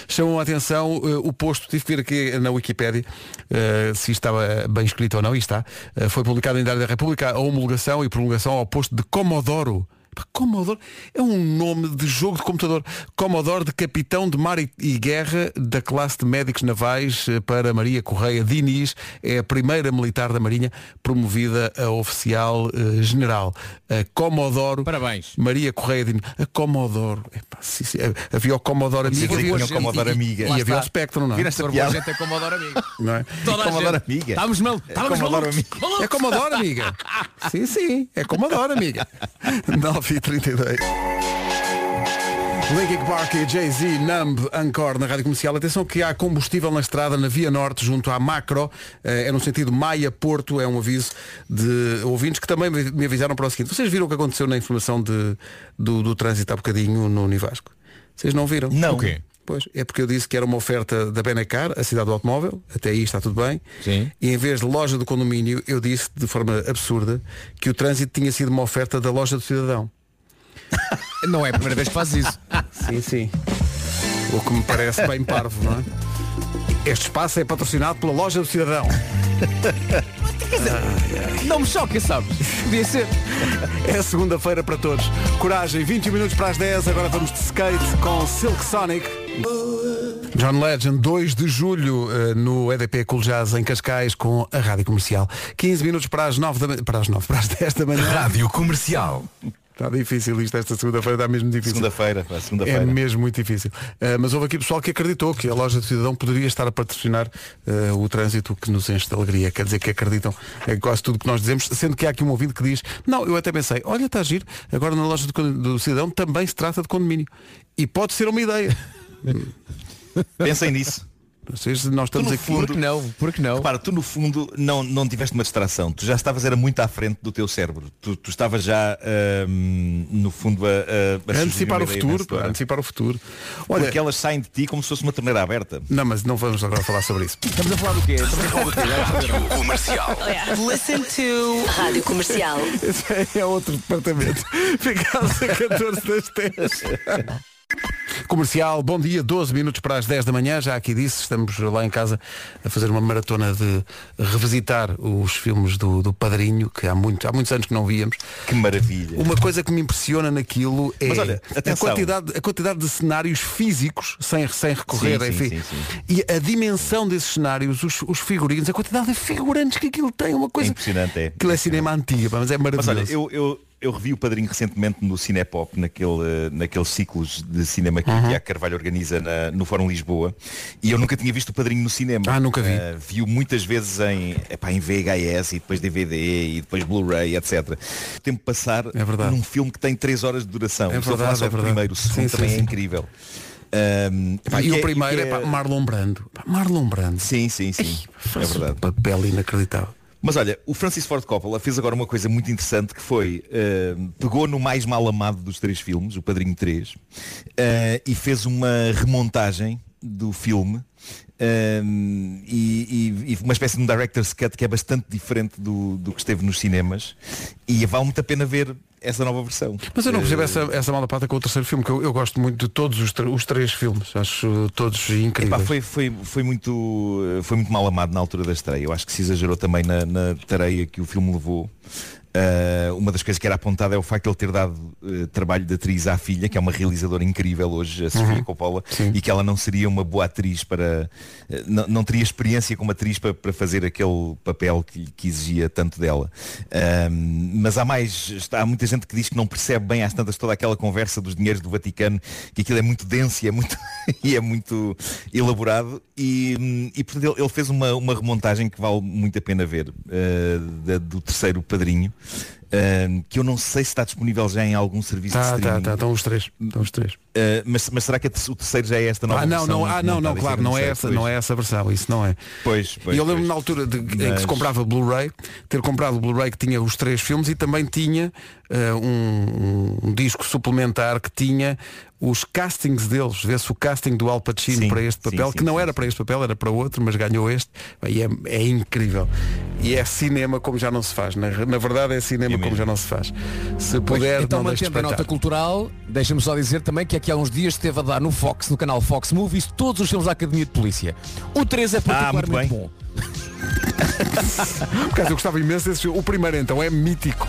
Chamam a atenção uh, o posto, tive que ver aqui na Wikipédia uh, se estava bem escrito ou não, e está. Uh, foi publicado em Diário da República a homologação e promulgação ao posto de Comodoro. Commodore é um nome de jogo de computador. Commodore de Capitão de Mar e, e Guerra da classe de médicos navais para Maria Correia Diniz. É a primeira militar da Marinha promovida a oficial uh, general. A Commodoro. Parabéns. Maria Correia Diniz. A Commodoro. Epá, sim, sim. Havia o Commodore Amiga. Havia o Commodore Amiga. E, e havia o Spectrum, não é? Vira esta piada. gente é Commodore Amiga. Não é? Toda Commodore a gente. Amiga. Estamos mal. Estamos Commodore malucos. Amiga. É Commodore Amiga. sim, sim. É Commodore Amiga. 9 e 32 Linkin Park e Jay-Z, Numb, Encore na Rádio Comercial. Atenção que há combustível na estrada na Via Norte junto à Macro. Eh, É no sentido Maia-Porto. É um aviso de ouvintes que também me avisaram para o seguinte. Vocês viram o que aconteceu na informação de, do, do trânsito há bocadinho no Univasco? Vocês não viram? Não. O quê? Pois, é porque eu disse que era uma oferta da Benacar, a cidade do automóvel, até aí está tudo bem. Sim. E em vez de loja do condomínio, eu disse de forma absurda que o trânsito tinha sido uma oferta da loja do cidadão. Não é a primeira vez que fazes isso. Sim, sim. O que me parece bem parvo, não é? Este espaço é patrocinado pela loja do cidadão. Não me choca, sabes? Podia ser. É segunda-feira para todos. Coragem, 21 minutos para as 10. Agora vamos de skate com Silk Sonic. John Legend, 2 de julho, eh, no EDP Cool Jazz em Cascais com a Rádio Comercial. 15 minutos para as 9 da manhã. Para as 9, para as 10 da manhã. Rádio Comercial. Está difícil isto esta segunda-feira, está mesmo difícil. Segunda-feira, pá, É segunda-feira. mesmo muito difícil. Uh, mas houve aqui pessoal que acreditou que a loja do cidadão poderia estar a patrocinar uh, o trânsito que nos enche de alegria. Quer dizer que acreditam em quase tudo que nós dizemos, sendo que há aqui um ouvido que diz, não, eu até pensei, olha, está a giro, agora na loja do cidadão também se trata de condomínio. E pode ser uma ideia. Pensem nisso. Vocês, nós estamos no aqui. fundo- Por que não? Por que não? Repara, tu no fundo não, não tiveste uma distração. Tu já estavas era muito à frente do teu cérebro. Tu, tu estavas já ahm, no fundo a, a, a antecipar o futuro, pá, a antecipar o futuro. Olha, Porque elas saem de ti como se fosse uma torneira aberta. não, mas não vamos agora falar sobre isso. Estamos a falar do quê? Estamos a falar do quê? Rádio Comercial. Listen to Rádio Comercial. Esse é outro departamento. Ficámos a 14 das 10. Comercial, bom dia, 12 minutos para as 10 da manhã, já aqui disse, estamos lá em casa a fazer uma maratona de revisitar os filmes do, do Padrinho, que há, muito, há muitos anos que não víamos. Que maravilha. Uma coisa que me impressiona naquilo é Mas olha, a, quantidade, a quantidade de cenários físicos, sem, sem recorrer, Sim, enfim. sim, sim. E a dimensão desses cenários, os, os figurinos, a quantidade de figurantes que aquilo tem, uma É coisa. impressionante, é. Aquilo é cinema antigo, mas é Mas maravilhoso. olha, eu, eu, eu revi o Padrinho recentemente no Cinepop, naquele, eh, naqueles ciclos de cinema que Uhum. Tiago Carvalho organiza na- no Fórum Lisboa. E eu nunca tinha visto o Padrinho no cinema. Ah, nunca vi. Eh, viu muitas vezes em, epá, em VHS e depois DVD e depois Blu-ray, etc. O tempo passar É verdade. num filme que tem 3 horas de duração. É verdade, é verdade. primeiro, o segundo Sim, sim, também é sim. incrível. Ahm, Pá, e que o é- primeiro é, pá, Marlon Brando. Pá, Marlon Brando. Sim, sim, sim. é Faz verdade. um papel inacreditável. Mas olha, o Francis Ford Coppola fez agora uma coisa muito interessante que foi, eh, pegou no mais mal amado dos três filmes, o Padrinho 3, eh, e fez uma remontagem do filme eh, e, e- e uma espécie de um director's cut que é bastante diferente do, do que esteve nos cinemas e vale muito a pena ver essa nova versão. Mas eu não percebo Eh, essa, essa mala pata com o terceiro filme, que eu, eu gosto muito de todos os, os três filmes. Acho todos incríveis. Epá, foi, foi, foi, muito, foi muito mal amado na altura da estreia. Eu acho que se exagerou também na, na tareia que o filme levou. Uh, uma das coisas que era apontada é o facto de ele ter dado uh, trabalho de atriz à filha, que é uma realizadora incrível hoje, a Sofia Uhum. Coppola, Sim. e que ela não seria uma boa atriz para. uh, não, não teria experiência como atriz para, para fazer aquele papel que, que exigia tanto dela. Um, mas há mais. está- Há muita gente que diz que não percebe bem às tantas toda aquela conversa dos dinheiros do Vaticano, que aquilo é muito denso e é muito, e é muito elaborado. E, hum, e portanto ele, ele fez uma, uma remontagem que vale muito a pena ver, da- do terceiro padrinho. Que eu não sei se está disponível já em algum serviço de Tá, tá, streaming. tá, estão os três. Estão os três. Ah, mas, mas será que o terceiro já é esta nova Ah, não, versão? não, ah, não, não, é claro, eu não é essa, não é essa versão, isso não é. Pois, pois, e eu lembro na altura de, em que Mas- se comprava Blu-ray, ter comprado o Blu-ray que tinha os três filmes e também tinha eh, um, um disco suplementar que tinha os castings deles, vê-se o casting do Al Pacino Sim, para este sim, papel, sim, que não sim, era para este papel, era para outro, mas ganhou este, e é, é incrível. E é cinema como já não se faz. Na, na verdade é cinema como já não se faz. Se Pois, puder, então não mantendo a nota cultural, deixa-me só dizer também que aqui há uns dias esteve a dar no Fox, no canal Fox Movies, todos os filmes da Academia de Polícia. O 3 é Ah, muito particularmente bem. bom. Por acaso eu gostava imenso desse filme. O primeiro então é mítico.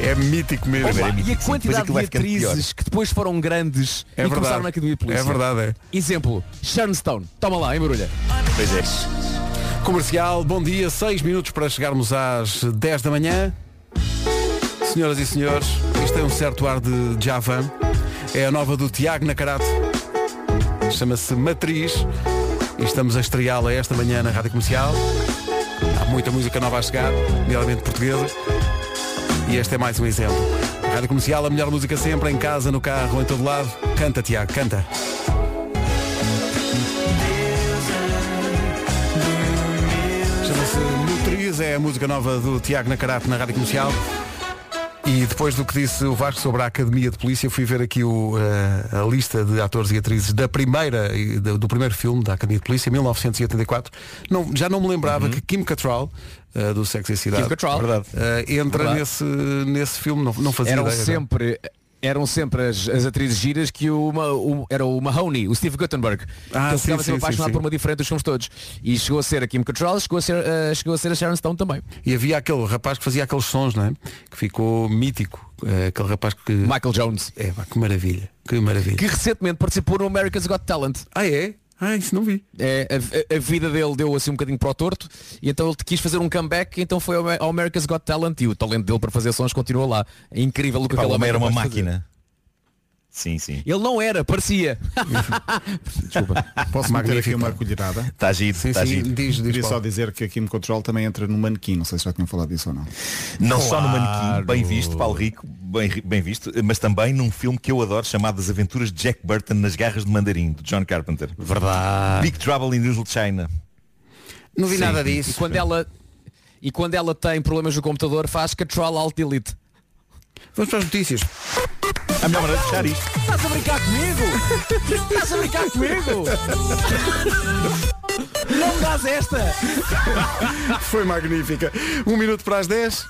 É mítico mesmo. Opa, é e a mítico, sim. Depois quantidade de atrizes que depois foram grandes É e verdade. começaram na Academia de Polícia. É verdade, é. Exemplo, Sharon Stone. Toma lá, embrulha. Pois é. Comercial, bom dia, 6 minutos para chegarmos às 10 da manhã. Senhoras e senhores, isto tem um certo ar de Javan. É a nova do Tiago Nacarato. Chama-se Matriz. E estamos a estreá-la esta manhã na Rádio Comercial. Há muita música nova a chegar, nomeadamente portuguesa. E este é mais um exemplo. Rádio Comercial, a melhor música sempre, em casa, no carro, em todo lado. Canta, Tiago, canta. Chama-se Nutriz, é a música nova do Tiago Nacarato na Rádio Comercial. E depois do que disse o Vasco sobre a Academia de Polícia, fui ver aqui o, eh, a lista de atores e atrizes da primeira, do, do primeiro filme da Academia de Polícia, 1984. Não, já não me lembrava que Kim Cattrall, eh, do Sexo e Cidade, Kim Cattrall. Verdade. eh, entra Verdade. nesse, nesse filme, não, não fazia Eram ideia. sempre eram sempre as, as atrizes giras que o, o- era o Mahoney, o Steve Guttenberg, Ah, que ele sim, ficava sempre apaixonado por uma diferente dos filmes todos. E chegou a ser a Kim Cattrall, chegou a ser, eh, chegou a ser a Sharon Stone também. E havia aquele rapaz que fazia aqueles sons, não é? Que ficou mítico. eh, aquele rapaz que. Michael Jones, É, que maravilha. Que maravilha. que recentemente participou no America's Got Talent. Ah, é? Ah, isso não vi. É, a, a- vida dele deu assim um bocadinho para o torto e então ele quis fazer um comeback, então foi ao, America's Got Talent e o talento dele para fazer sons continua lá. É incrível o que Pá, aquele homem era uma de fazer. Sim, sim. Ele não era, parecia. Desculpa. Posso meter aqui uma colherada? Está giro, Sim, está sim, giro. diz, diz Queria só dizer que a Kim Control também entra no manequim, não sei se já tinham falado disso ou não. Não só no manequim, bem visto, Paulo Rico, bem, bem visto, mas também num filme que eu adoro chamado As Aventuras de Jack Burton nas Garras de Mandarim, de John Carpenter. Verdade. Big Trouble in Little China. Não vi Sim. nada E disso. quando ela e quando ela tem problemas no computador faz Control Alt Delete. Vamos para as notícias. A melhor maneira de fechar isto. Estás a brincar comigo? Estás a brincar comigo? Não me dás esta! Foi magnífica. Um minuto para as 10.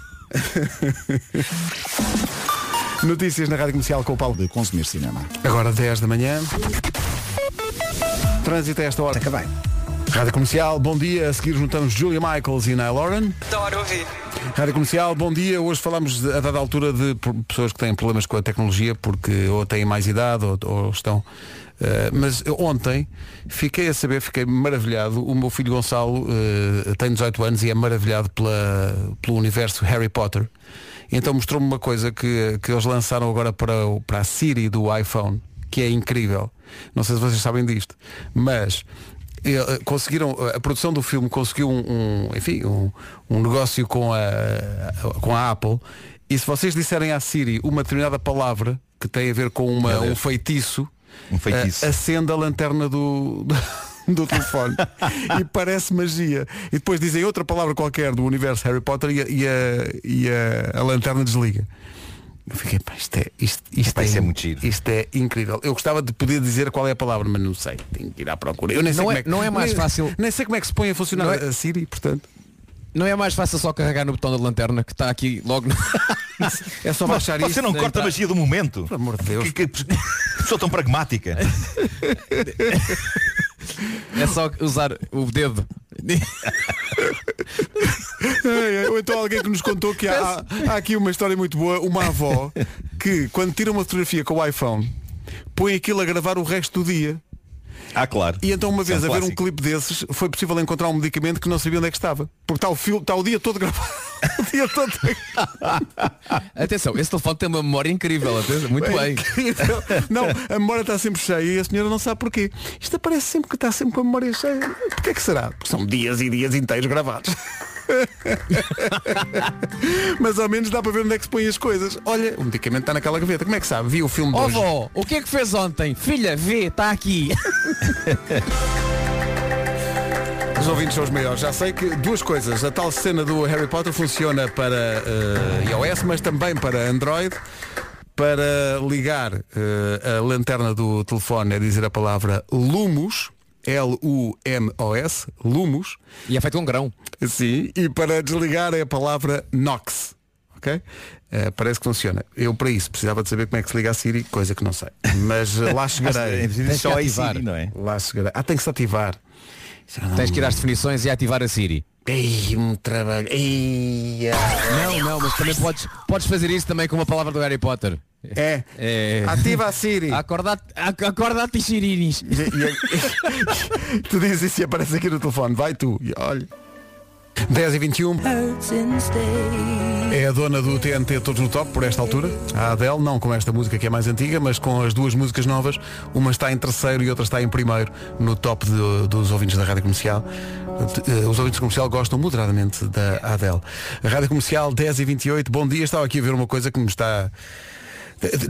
Notícias na Rádio Comercial com o Paulo. De consumir cinema. Agora 10 da manhã. Trânsito a esta hora. Acabei. Rádio Comercial, bom dia. A seguir juntamos Julia Michaels e Niall Lauren. Adoro ouvir. Rádio Comercial, bom dia. Hoje falamos a dada altura de pessoas que têm problemas com a tecnologia porque ou têm mais idade ou, ou estão. eh, mas ontem fiquei a saber, fiquei maravilhado. O meu filho Gonçalo eh, tem 18 anos e é maravilhado pela, pelo universo Harry Potter. Então mostrou-me uma coisa que, que eles lançaram agora para, o- para a Siri do iPhone, que é incrível. Não sei se vocês sabem disto, mas conseguiram a produção do filme conseguiu um, um, enfim um, um negócio com a com a Apple. E se vocês disserem à Siri uma determinada palavra que tem a ver com uma, um feitiço Um feitiço. eh, acende a lanterna do do telefone. E parece magia. E depois dizem outra palavra qualquer do universo Harry Potter e a, e a, e a- a lanterna desliga eu fiquei, pá, isto é, isto, isto Epá, é, isso é muito giro. isto é incrível. Eu gostava de poder dizer qual é a palavra, mas não sei. Tenho que ir à procura. Eu nem sei Não como é- que- não é mais nem- fácil. Nem sei como é que se põe a funcionar é- a Siri, portanto. Não é mais fácil só carregar no botão da lanterna que está aqui logo no... É só Mas baixar você isto. não nem corta a tá. magia do momento. Pelo amor de Deus. Que, que, pessoa tão pragmática. É só usar o dedo. Ou então alguém que nos contou que há, há aqui uma história muito boa, uma avó que quando tira uma fotografia com o iPhone põe aquilo a gravar o resto do dia. Ah, claro. E então uma é vez a ver um clipe desses foi possível encontrar um medicamento que não sabia onde é que estava. Porque está o, fio, está o dia todo gravado. o dia todo Atenção, esse telefone tem uma memória incrível, atenção, muito É bem. incrível. Não, a memória está sempre cheia e a senhora não sabe porquê. Isto aparece sempre que está sempre com a memória cheia. Porquê que será? Porque são dias e dias inteiros gravados. Mas ao menos dá para ver onde é que se põe as coisas. Olha, o medicamento está naquela gaveta. Como é que sabe? Vi o filme de hoje. vó, o que é que fez ontem? Filha, vê, está aqui. Os ouvintes são os maiores. Já sei que duas coisas. A tal cena do Harry Potter funciona para eh, iOS, mas também para Android. Para ligar eh, a lanterna do telefone é dizer a palavra Lumos. L-U-M-O-S, Lumos. E é feito um grão. Sim, e para desligar é a palavra Nox. Ok? Eh, parece que funciona. Eu para isso precisava de saber como é que se liga a Siri, coisa que não sei. Mas eh, lá chegarei. É preciso só a Siri, não é? Lá chegarei. Ah, tem que se ativar. Tens que ir às definições e ativar a Siri. Ei, um trabalho. Ei, Não, não, mas também podes, podes fazer isso também com uma palavra do Harry Potter. É. É. Ativa a Siri. Acorda, acorda a Sirinis. tu dizes isso e aparece aqui no telefone. Vai tu. E olha. 10 e 21 É a dona do TNT Todos no Top por esta altura A Adele, não com esta música que é mais antiga Mas com as duas músicas novas Uma está em terceiro e outra está em primeiro No top de- dos ouvintes da Rádio Comercial Os ouvintes comercial gostam moderadamente da Adele A Rádio Comercial 10 e 28 Bom dia, estava aqui a ver uma coisa que me está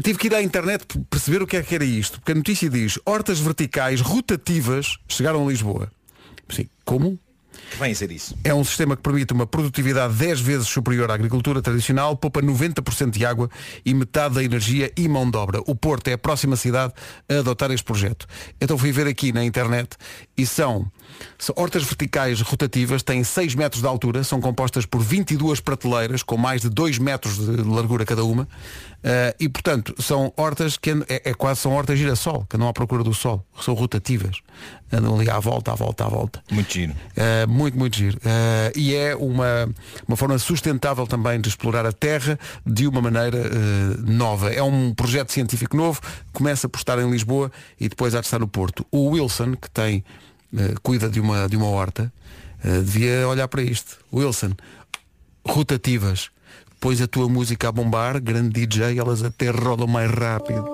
Tive que ir à internet perceber o que é que era isto Porque a notícia diz Hortas verticais rotativas chegaram a Lisboa Sim, como? Que vem a ser isso. É um sistema que permite uma produtividade 10 vezes superior à agricultura tradicional, poupa 90% de água e metade da energia e mão de obra. O Porto é a próxima cidade a adotar este projeto. Então fui ver aqui na internet e são hortas verticais rotativas, têm 6 metros de altura, são compostas por 22 prateleiras com mais de 2 metros de largura cada uma. eh, e portanto são hortas que é, é quase são hortas girassol, que andam à procura do sol, são rotativas, andam ali à volta, à volta, à volta. Muito giro. Uh, muito, muito giro. Uh, e é uma, uma forma sustentável também de explorar a Terra de uma maneira uh, nova. É um projeto científico novo, começa por estar em Lisboa e depois há de estar no Porto. O Wilson, que tem, uh, cuida de uma, de uma horta, uh, devia olhar para isto. Wilson, rotativas. Pões a tua música a bombar, grande DJ, elas até rodam mais rápido.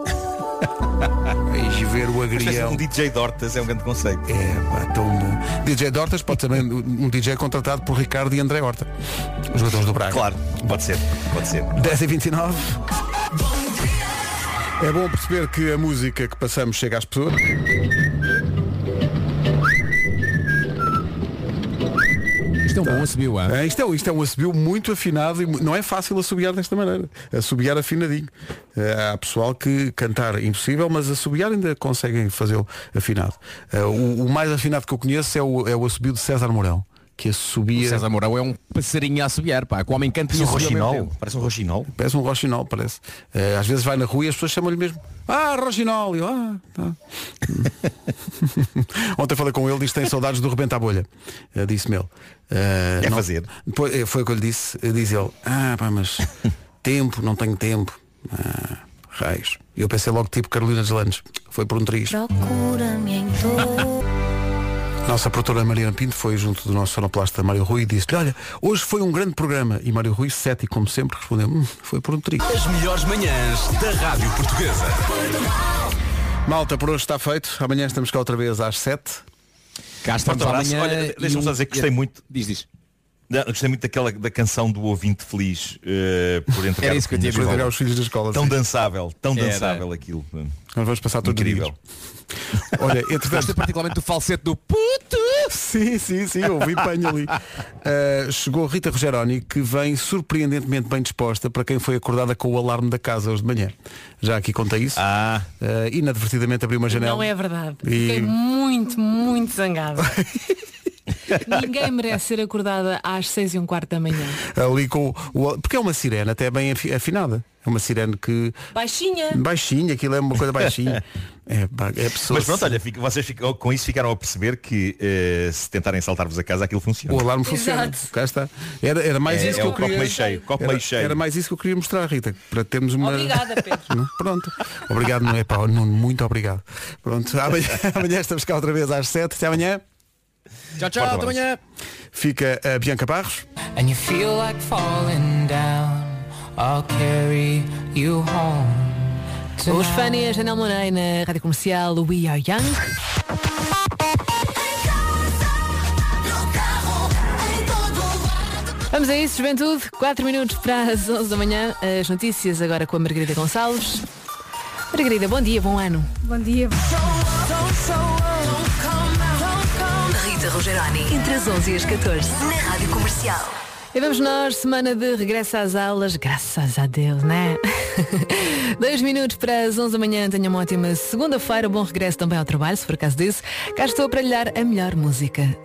Vais ver o agrião. Um DJ de hortas é um grande conceito. É, pá, tão bom. DJ de Hortas pode também um DJ contratado por Ricardo e André Horta, os jogadores do Braga. Claro, pode ser, pode ser. 10 e 29 É bom perceber que a música que passamos chega às pessoas. Isto é um bom assobio, ah? É, isto, é, isto é um assobio muito afinado e não é fácil assobiar desta maneira. Assobiar afinadinho. Eh, há pessoal que cantar impossível, mas assobiar ainda conseguem fazê-lo afinado. Eh, o, o mais afinado que eu conheço é o, é o assobio de César Mourão, que assobia. O César Mourão é um passarinho a assobiar, pá. Que o homem canta e Parece um ao mesmo roxinol. Parece um roxinol. Parece um roxinol, parece. Eh, às vezes vai na rua e as pessoas chamam-lhe mesmo. Ah, roxinol! E eu, ah, tá. Ontem falei com ele, disse que tem saudades do rebento à bolha. Eh, Disse-me ele. Eh, É não- fazer. Depois, eh, foi o que eu lhe disse. Diz ele, ah, pá, mas tempo, não tenho tempo. Ah, raios. E eu pensei logo tipo Carolina Deslandes. Foi por um triz. Procura-me em todo. Nossa produtora Mariana Pinto foi junto do nosso sonoplasta Mário Rui e disse-lhe, olha, hoje foi um grande programa. E Mário Rui, cético como sempre, respondeu, "Hum, foi por um trigo. As melhores manhãs da Rádio Portuguesa. Malta, por hoje está feito. Amanhã estamos cá outra vez às 7. Cá Forte abraço. Olha, deixa-me só dizer que gostei muito. Diz, diz. Não, Gostei muito daquela da canção do ouvinte feliz eh, por entregar Era isso que eu tinha dizer escola. aos filhos da escola. Tão sim. dançável, tão Era. dançável aquilo. Nós vamos passar todos Incrível. Olha, entretanto, Gostei particularmente do falsete do puto. Sim, sim, sim, ouvi panho ali. Uh, chegou Rita Rogeroni, que vem surpreendentemente bem disposta para quem foi acordada com o alarme da casa hoje de manhã. Já aqui contei isso. Ah, Uh, inadvertidamente abriu uma janela. Não é verdade. E- Fiquei muito, muito zangada. Ninguém merece ser acordada às seis e um quarto da manhã. Ali com o. Porque é uma sirene até bem afi- afinada. É uma sirene que. Baixinha. Baixinha, aquilo é uma coisa baixinha. É, pá, é pessoa. mas pronto, olha, fica- vocês ficam- com isso ficaram a perceber que eh, se tentarem saltar-vos a casa aquilo funciona. O alarme funciona. Exato. Cá está. Era, era mais É- isso é que eu queria. meio cheio, copo era, meio cheio. era mais isso que eu queria mostrar, Rita, para termos uma. Obrigada, Pedro. Pronto. Obrigado, não é pá, Nuno, muito obrigado. Pronto, amanhã, amanhã estamos cá outra vez às 7. Até amanhã. Tchau, tchau, até amanhã. Fica a Bianca Barros. and you feel like falling down, I'll carry you home. Os Fanny e a Janelle Monáe na Rádio Comercial We Are Young. Vamos a isso, juventude. 4 minutos para as 11 da manhã. As notícias agora com a Margarida Gonçalves. Margarida, bom dia, bom ano. Bom dia. Rogeroni, entre as 11 e as 14, na Rádio Comercial. E vamos nós, semana de regresso às aulas, graças a Deus, né? Dois minutos para as 11 da manhã, tenha uma ótima segunda-feira, bom regresso também ao trabalho, se for caso disso. Cá estou para lhe dar a melhor música.